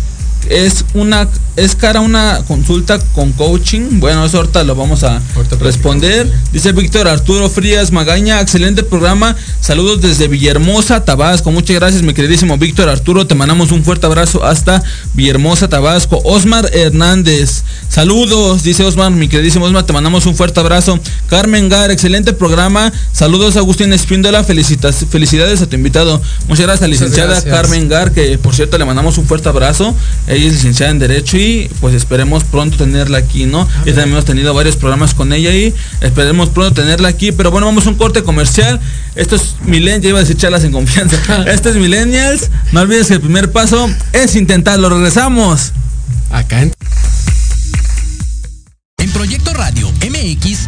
es una es cara una consulta con coaching. Bueno, eso ahorita lo vamos a responder. Dice Víctor Arturo Frías Magaña, excelente programa. Saludos desde Villahermosa, Tabasco. Muchas gracias, mi queridísimo Víctor Arturo. Te mandamos un fuerte abrazo hasta Villahermosa, Tabasco. Osmar Hernández, saludos, dice Osmar, mi queridísimo Osmar, te mandamos un fuerte abrazo. Carmen Gar, excelente programa. Saludos, Agustín Espíndola. Felicitas, felicidades a tu invitado. Muchas gracias, licenciada gracias. Carmen Gar, que por cierto le mandamos un fuerte abrazo. Ella es licenciada en Derecho y pues esperemos pronto tenerla aquí, ¿no? Ya también hemos tenido varios programas con ella y esperemos pronto tenerla aquí. Pero bueno, vamos a un corte comercial. Esto es Millennials, ya iba a decir charlas en confianza. Esto es Millennials. No olvides que el primer paso es intentarlo. Regresamos. Acá en En Proyecto Radio MX,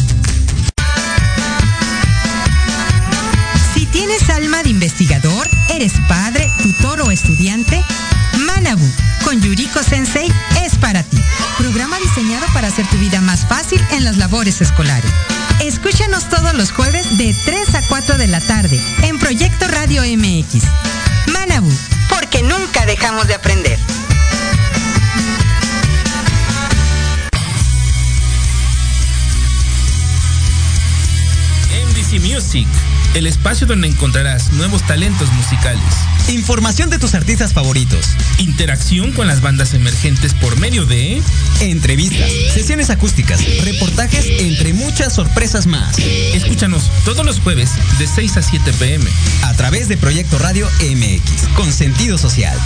Tienes alma de investigador, eres padre, tutor o estudiante, Manabu con Yuriko Sensei es para ti. Programa diseñado para hacer tu vida más fácil en las labores escolares. Escúchanos todos los jueves de 3 a 4 de la tarde en Proyecto Radio MX. Manabu, porque nunca dejamos de aprender. Music, el espacio donde encontrarás nuevos talentos musicales, Información de tus artistas favoritos. interacción con las bandas emergentes por medio de Entrevistas, sesiones acústicas, reportajes, entre muchas sorpresas más. Escúchanos todos los jueves de 6 a 7 pm. A través de Proyecto Radio MX, con sentido social.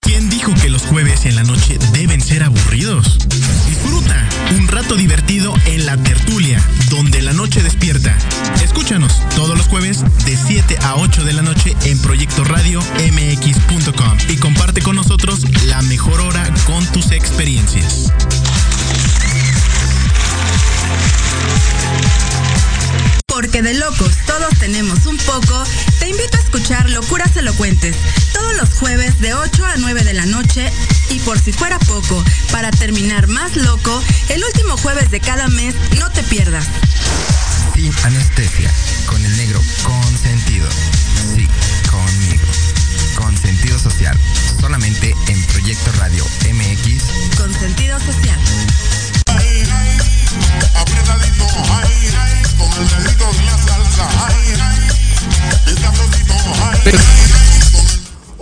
¿Quién dijo que los jueves en la noche deben ser aburridos? Divertido en la tertulia, donde la noche despierta. Escúchanos todos los jueves de 7 a 8 de la noche en Proyecto Radio MX.com y comparte con nosotros la mejor hora con tus experiencias. Porque de locos todos tenemos un poco, te invito a escuchar Locuras Elocuentes todos los jueves de 8 a 9 de la noche y por si fuera poco, para terminar más loco, el último jueves de cada mes no te pierdas. Sin anestesia, con el negro consentido. Sí, conmigo. Con sentido social. Solamente en Proyecto Radio MX. Con sentido social.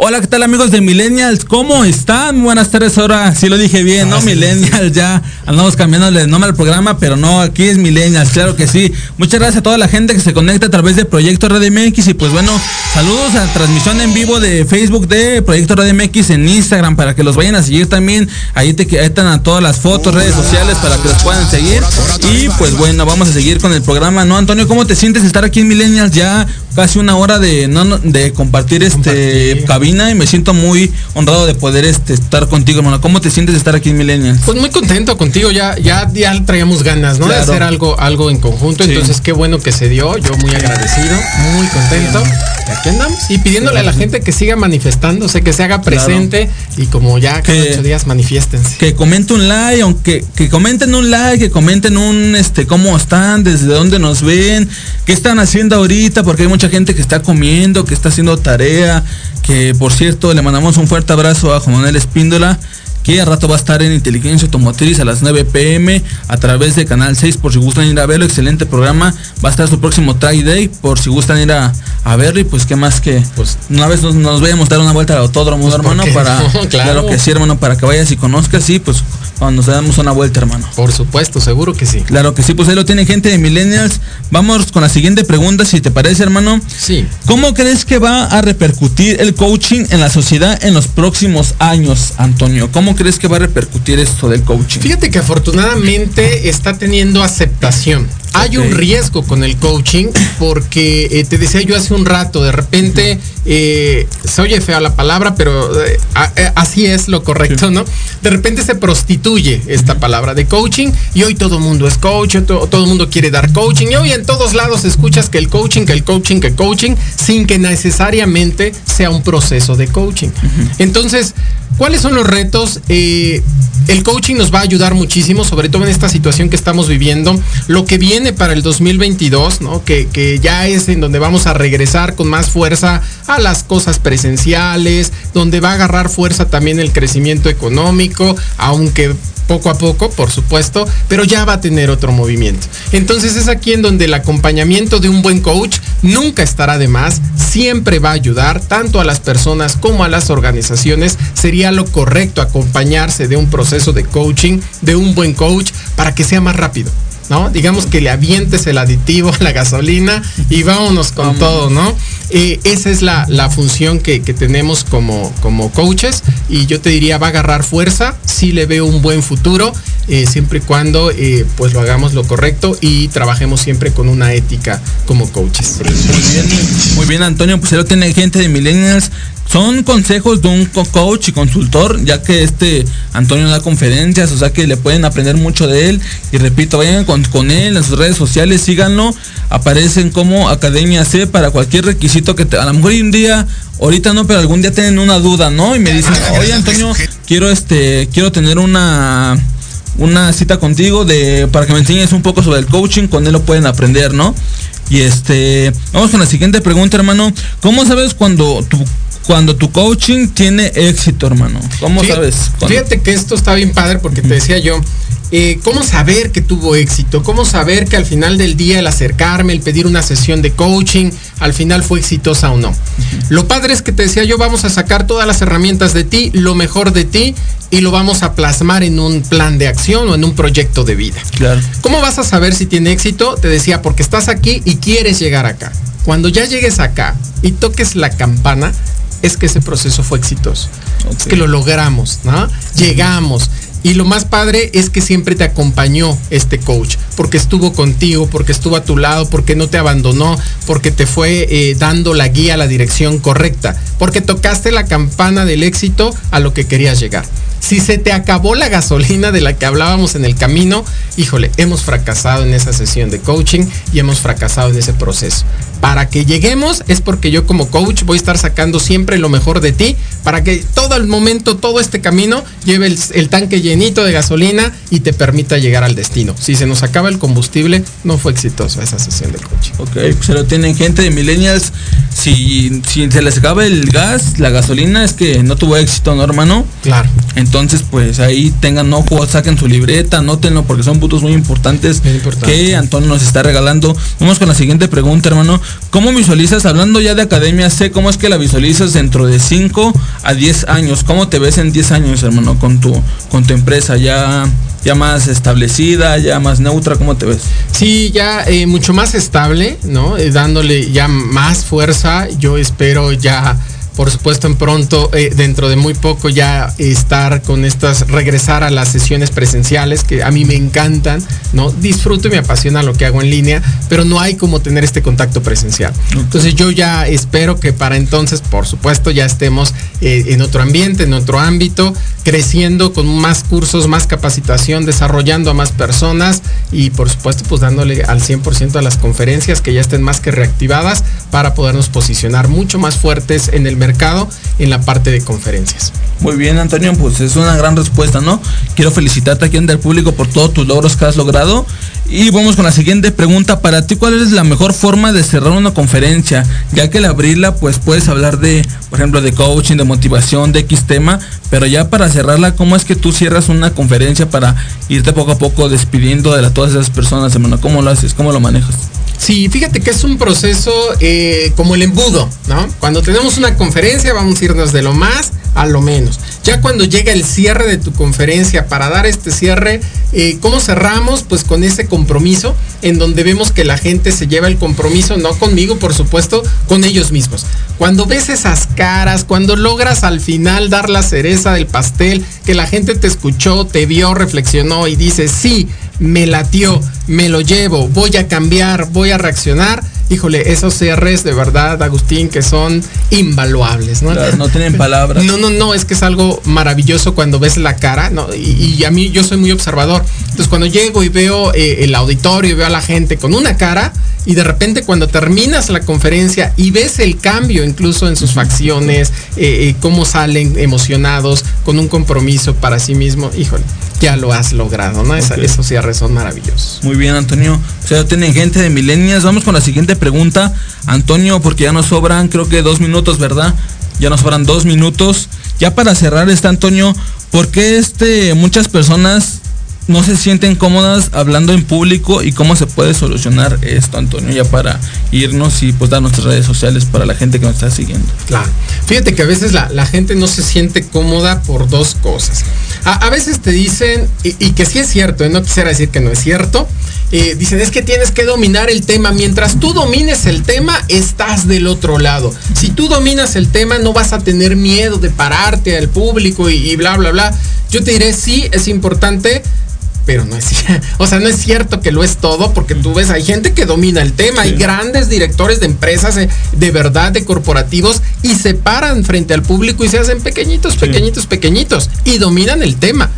Hola, ¿qué tal amigos de Millennials? ¿Cómo están? Buenas tardes, ahora sí lo dije bien, ¿no? Millennials, ya andamos cambiándole el nombre al programa, pero no, aquí es Millennials, claro que sí. Muchas gracias a toda la gente que se conecta a través de Proyecto Radio MX y pues bueno, saludos a la transmisión en vivo de Facebook de Proyecto Radio MX en Instagram para que los vayan a seguir también. Ahí te están a todas las fotos, redes sociales para que los puedan seguir. Y pues bueno, vamos a seguir con el programa, ¿no? Antonio, ¿cómo te sientes estar aquí en Millennials ya casi una hora de no, de compartir este cabina y me siento muy honrado de poder este estar contigo, hermano. ¿Cómo te sientes de estar aquí en Millennials? Pues muy contento contigo, ya, ya, ya traíamos ganas, ¿no? Claro. De hacer algo, algo en conjunto. Sí. Entonces, qué bueno que se dio. Yo muy agradecido, muy contento. Y aquí andamos. Y pidiéndole a la gente que siga manifestándose, que se haga presente y como ya cada Que- ocho días manifiéstense. que comente un like, aunque que comenten un like, que comenten un este cómo están, desde dónde nos ven, qué están haciendo ahorita, porque hay mucha gente que está comiendo, que está haciendo tarea, que por cierto le mandamos un fuerte abrazo a Juan Manuel Espíndola, que a rato va a estar en Inteligencia Automotriz a las 9 pm a través de Canal 6 por si gustan ir a verlo, excelente programa, va a estar su próximo Try Day por si gustan ir a, a verlo. Y pues qué más que Pues- una vez nos, nos vayamos a dar una vuelta al autódromo, Pues, ¿por hermano, para no? Claro. claro que sí, hermano, para que vayas y conozcas, sí, pues cuando nos damos una vuelta, hermano. Por supuesto, seguro que sí. Claro que sí, pues ahí lo tiene gente de Millennials. Vamos con la siguiente pregunta, si te parece, hermano. Sí. ¿Cómo crees que va a repercutir el coaching en la sociedad en los próximos años, Antonio? ¿Cómo crees que va a repercutir esto del coaching? Fíjate que afortunadamente está teniendo aceptación. Hay un riesgo con el coaching porque eh, te decía yo hace un rato, de repente eh, se oye fea la palabra, pero eh, a- así es lo correcto, ¿no? De repente se prostituye esta palabra de coaching y hoy todo el mundo es coach, to- todo el mundo quiere dar coaching y hoy en todos lados escuchas que el coaching, que el coaching, que el coaching, sin que necesariamente sea un proceso de coaching. Entonces, ¿cuáles son los retos? Eh, el coaching nos va a ayudar muchísimo, sobre todo en esta situación que estamos viviendo. Lo que viene para el 2022, ¿no? Que, que ya es en donde vamos a regresar con más fuerza a las cosas presenciales, donde va a agarrar fuerza también el crecimiento económico, aunque poco a poco, por supuesto, pero ya va a tener otro movimiento. Entonces es aquí en donde el acompañamiento de un buen coach nunca estará de más, siempre va a ayudar tanto a las personas como a las organizaciones. Sería lo correcto acompañarse de un proceso de coaching, de un buen coach, para que sea más rápido. ¿No? Digamos que le avientes el aditivo a la gasolina y vámonos con todo, ¿no? Eh, esa es la, la función que, que tenemos como, como coaches y yo te diría va a agarrar fuerza, sí le veo un buen futuro, eh, siempre y cuando eh, pues lo hagamos lo correcto y trabajemos siempre con una ética como coaches. Muy bien, Antonio, pues ahí lo tiene gente de Millennials. Son consejos de un co- coach y consultor, ya que este Antonio da conferencias, o sea que le pueden aprender mucho de él. Y repito, vayan con, con él en sus redes sociales, síganlo. Aparecen como Academia C para cualquier requisito que te, a lo mejor un día, ahorita no, pero algún día tienen una duda, ¿no? Y me dicen, oye Antonio, quiero este, quiero tener una una cita contigo de para que me enseñes un poco sobre el coaching, con él lo pueden aprender, ¿no? Y este, vamos con la siguiente pregunta, hermano. ¿Cómo sabes cuando tu cuando tu coaching tiene éxito, hermano? ¿Cómo Fíjate- sabes? Cuando- Fíjate que esto está bien padre porque te decía yo, eh, ¿cómo saber que tuvo éxito? ¿Cómo saber que al final del día el acercarme, el pedir una sesión de coaching, al final fue exitosa o no? Lo padre es que te decía yo, vamos a sacar todas las herramientas de ti, lo mejor de ti, y lo vamos a plasmar en un plan de acción o en un proyecto de vida. Claro. ¿Cómo vas a saber si tiene éxito? Te decía, porque estás aquí y quieres llegar acá. Cuando ya llegues acá y toques la campana, es que ese proceso fue exitoso. Es que lo logramos, ¿no? Llegamos. Y lo más padre es que siempre te acompañó este coach, porque estuvo contigo, porque estuvo a tu lado, porque no te abandonó, porque te fue eh, dando la guía, la dirección correcta, porque tocaste la campana del éxito a lo que querías llegar. Si se te acabó la gasolina de la que hablábamos en el camino, híjole, hemos fracasado en esa sesión de coaching y hemos fracasado en ese proceso. Para que lleguemos es porque yo como coach voy a estar sacando siempre lo mejor de ti para que todo el momento, todo este camino lleve el, el tanque llenito de gasolina y te permita llegar al destino. Si se nos acaba el combustible, no fue exitosa esa sesión de coaching. Ok, pues se lo tienen gente de millennials. Si, si se les acaba el gas, la gasolina, es que no tuvo éxito, ¿no, hermano? Claro. Entonces, pues ahí tengan ojo, saquen su libreta, anótenlo porque son puntos muy importantes que Antonio nos está regalando. Vamos con la siguiente pregunta, hermano. ¿Cómo visualizas, hablando ya de academia C, cómo es que la visualizas dentro de 5 a 10 años? ¿Cómo te ves en 10 años, hermano, con tu, con tu empresa ya, ya más establecida, ya más neutra? ¿Cómo te ves? Sí, ya eh, mucho más estable, ¿no? Eh, dándole ya más fuerza. Yo espero ya por supuesto en pronto, eh, dentro de muy poco ya estar con estas, regresar a las sesiones presenciales que a mí me encantan, ¿no? Disfruto y me apasiona lo que hago en línea, pero no hay como tener este contacto presencial. Entonces yo ya espero que para entonces, por supuesto, ya estemos eh, en otro ambiente, en otro ámbito, creciendo con más cursos, más capacitación, desarrollando a más personas y por supuesto pues dándole al 100% a las conferencias que ya estén más que reactivadas para podernos posicionar mucho más fuertes en el mercado en la parte de conferencias. Muy bien, Antonio, pues es una gran respuesta, ¿no? Quiero felicitarte aquí en el público por todos tus logros que has logrado. Y vamos con la siguiente pregunta. Para ti, ¿cuál es la mejor forma de cerrar una conferencia? Ya que al abrirla, pues puedes hablar de, por ejemplo, de coaching, de motivación, de X tema. Pero ya para cerrarla, ¿cómo es que tú cierras una conferencia para irte poco a poco despidiendo de todas esas personas, hermano? ¿Cómo lo haces? ¿Cómo lo manejas? Sí, fíjate que es un proceso eh, como el embudo, ¿no? Cuando tenemos una conferencia vamos a irnos de lo más a lo menos. Ya cuando llega el cierre de tu conferencia, para dar este cierre, eh, ¿cómo cerramos? Pues con ese en donde vemos que la gente se lleva el compromiso, no conmigo, por supuesto, con ellos mismos. Cuando ves esas caras, cuando logras al final dar la cereza del pastel, que la gente te escuchó, te vio, reflexionó y dice, sí, me latió, me lo llevo, voy a cambiar, voy a reaccionar híjole, esos cierres de verdad, Agustín, que son invaluables, ¿no? no tienen palabras. No, no, no, es que es algo maravilloso cuando ves la cara, ¿no? Y, a mí yo soy muy observador. Entonces cuando llego y veo eh, el auditorio y veo a la gente con una cara, y de repente cuando terminas la conferencia y ves el cambio incluso en sus facciones, eh, eh, cómo salen emocionados con un compromiso para sí mismo, híjole, ya lo has logrado, ¿no? esos cierres son maravillosos. Muy bien, Antonio. O sea, tienen gente de milenias. Vamos con la siguiente pregunta. Antonio, porque ya nos sobran, creo que dos minutos, ¿verdad? Ya nos sobran dos minutos. Ya para cerrar está Antonio, ¿por qué este, muchas personas no se sienten cómodas hablando en público y cómo se puede solucionar esto, Antonio, ya para irnos y pues dar nuestras redes sociales para la gente que nos está siguiendo. Claro. Fíjate que a veces la, gente no se siente cómoda por dos cosas. A, veces te dicen, y, que sí es cierto, ¿eh? no quisiera decir que no es cierto, eh, dicen es que tienes que dominar el tema. Mientras tú domines el tema, estás del otro lado. Si tú dominas el tema, no vas a tener miedo de pararte al público y, y bla, bla, bla. Yo te diré, sí, es importante pero no es o sea, no es cierto que lo es todo, porque tú ves, hay gente que domina el tema, hay grandes directores de empresas eh, de, verdad, de corporativos, y se paran frente al público y se hacen pequeñitos, pequeñitos, pequeñitos, y dominan el tema.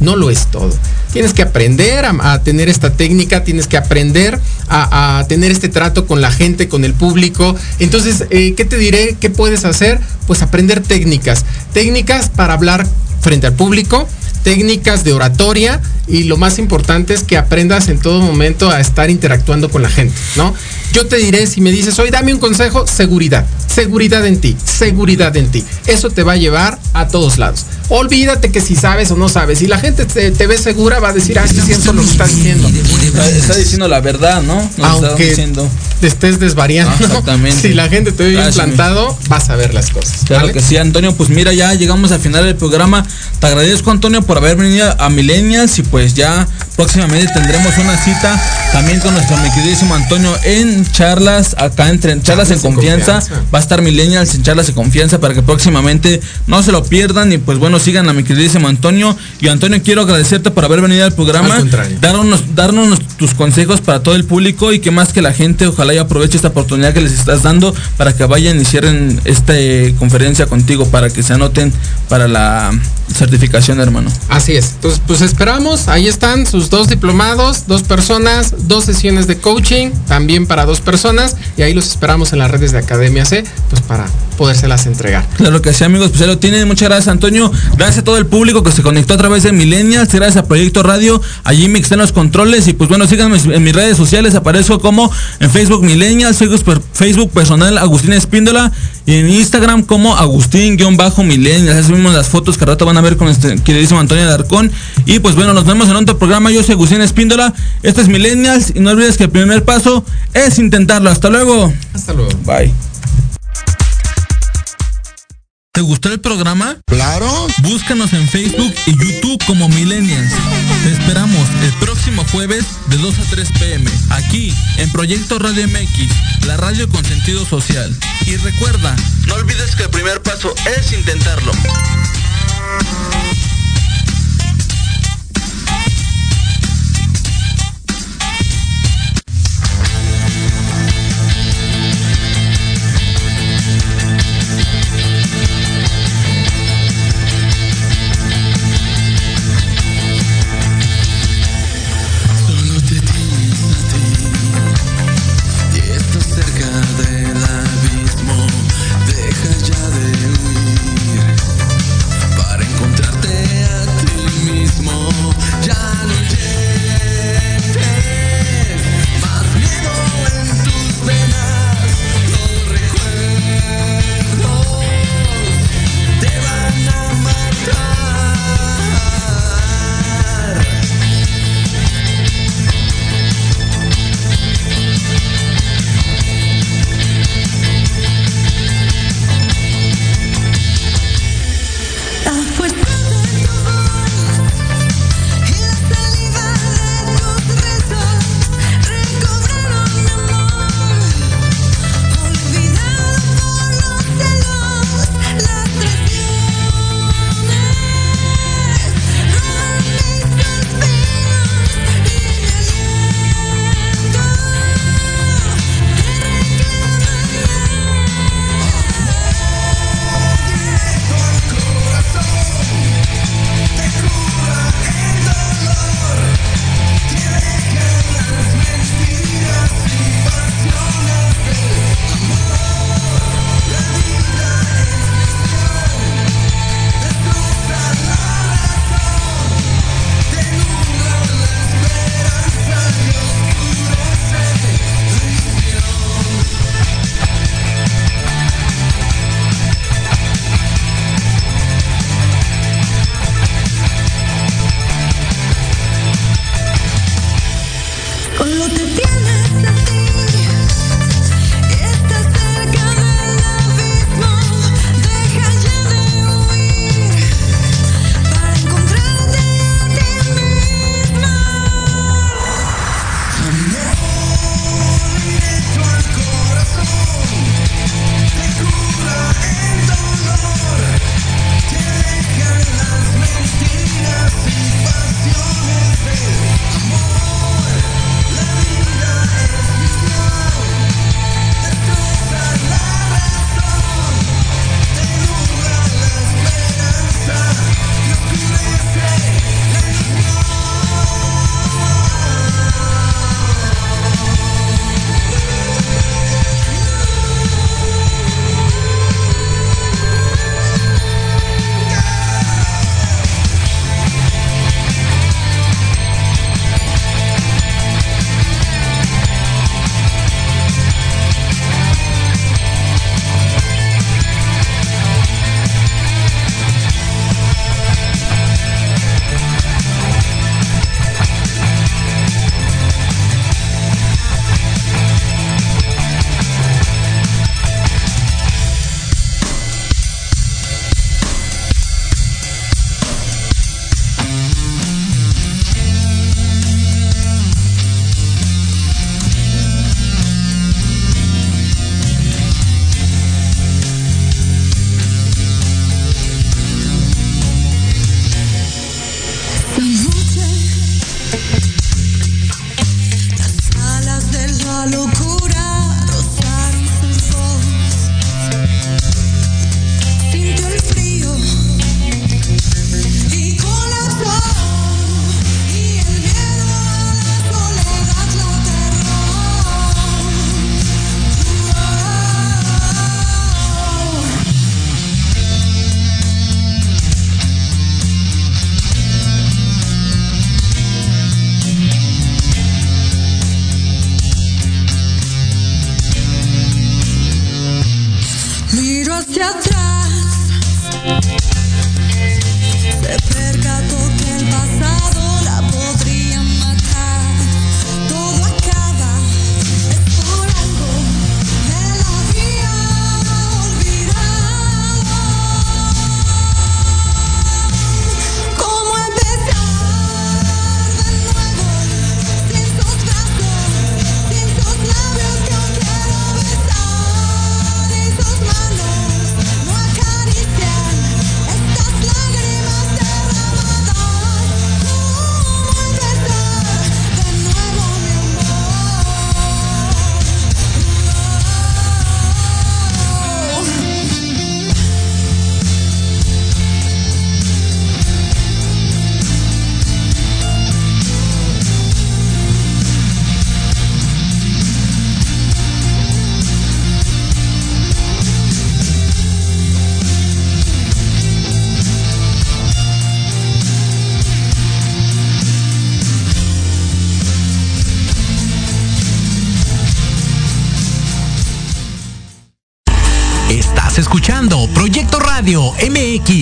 No lo es todo. Tienes que aprender a, tener esta técnica, tienes que aprender a, tener este trato con la gente, con el público. Entonces, eh, ¿qué te diré? ¿Qué puedes hacer? Pues aprender técnicas. Técnicas para hablar frente al público, técnicas de oratoria y lo más importante es que aprendas en todo momento a estar interactuando con la gente, ¿no? Yo te diré, si me dices, hoy dame un consejo, seguridad, seguridad en ti, seguridad en ti. Eso te va a llevar a todos lados. Olvídate que si sabes o no sabes. Si la gente te, ve segura, va a decir, ah, sí siento lo que está diciendo. Está, diciendo la verdad, ¿no? Aunque te estés desvariando. exactamente. Si la gente te ve bien plantado, vas a ver las cosas. Claro que sí, Antonio. Pues mira, ya llegamos al final del programa. Te agradezco, Antonio, por haber venido a Millennials y pues ya próximamente tendremos una cita también con nuestro mi queridísimo Antonio en charlas, acá entre charlas, en, confianza. Va a estar Millennials en charlas en confianza para que próximamente no se lo pierdan y pues bueno, sigan a mi queridísimo Antonio. Y Antonio, quiero agradecerte por haber venido al programa, darnos, darnos tus consejos para todo el público y que más que la gente, ojalá y aproveche esta oportunidad que les estás dando para que vayan y cierren esta conferencia contigo, para que se anoten para la certificación, hermano. Así es. Entonces, pues esperamos, ahí están sus dos diplomados, dos personas, dos sesiones de coaching, también para dos personas, y ahí los esperamos en las redes de Academia C, pues para podérselas entregar. Claro que sí, amigos, pues ya lo tienen. Muchas gracias, Antonio. Gracias a todo el público que se conectó a través de Millennials, gracias a Proyecto Radio, a Jimmy que los controles, y pues bueno, síganme en mis redes sociales, aparezco como en Facebook Millennials, Facebook personal Agustín Espíndola, y en Instagram como Agustín-Millennials. Así mismo las fotos que rato van a ver con este queridísimo Antonio Darcón. Y pues bueno, nos vemos en otro programa. Yo soy Agustín Espíndola. Este es Millennials. Y no olvides que el primer paso es intentarlo. Hasta luego. Hasta luego. Bye. ¿Te gustó el programa? Claro. Búscanos en Facebook y YouTube como Millennials. Te esperamos el próximo jueves de 2 a 3 pm, aquí en Proyecto Radio MX, la radio con sentido social. Y recuerda, no olvides que el primer paso es intentarlo.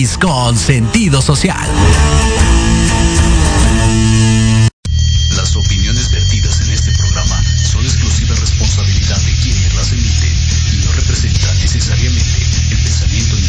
Con sentido social.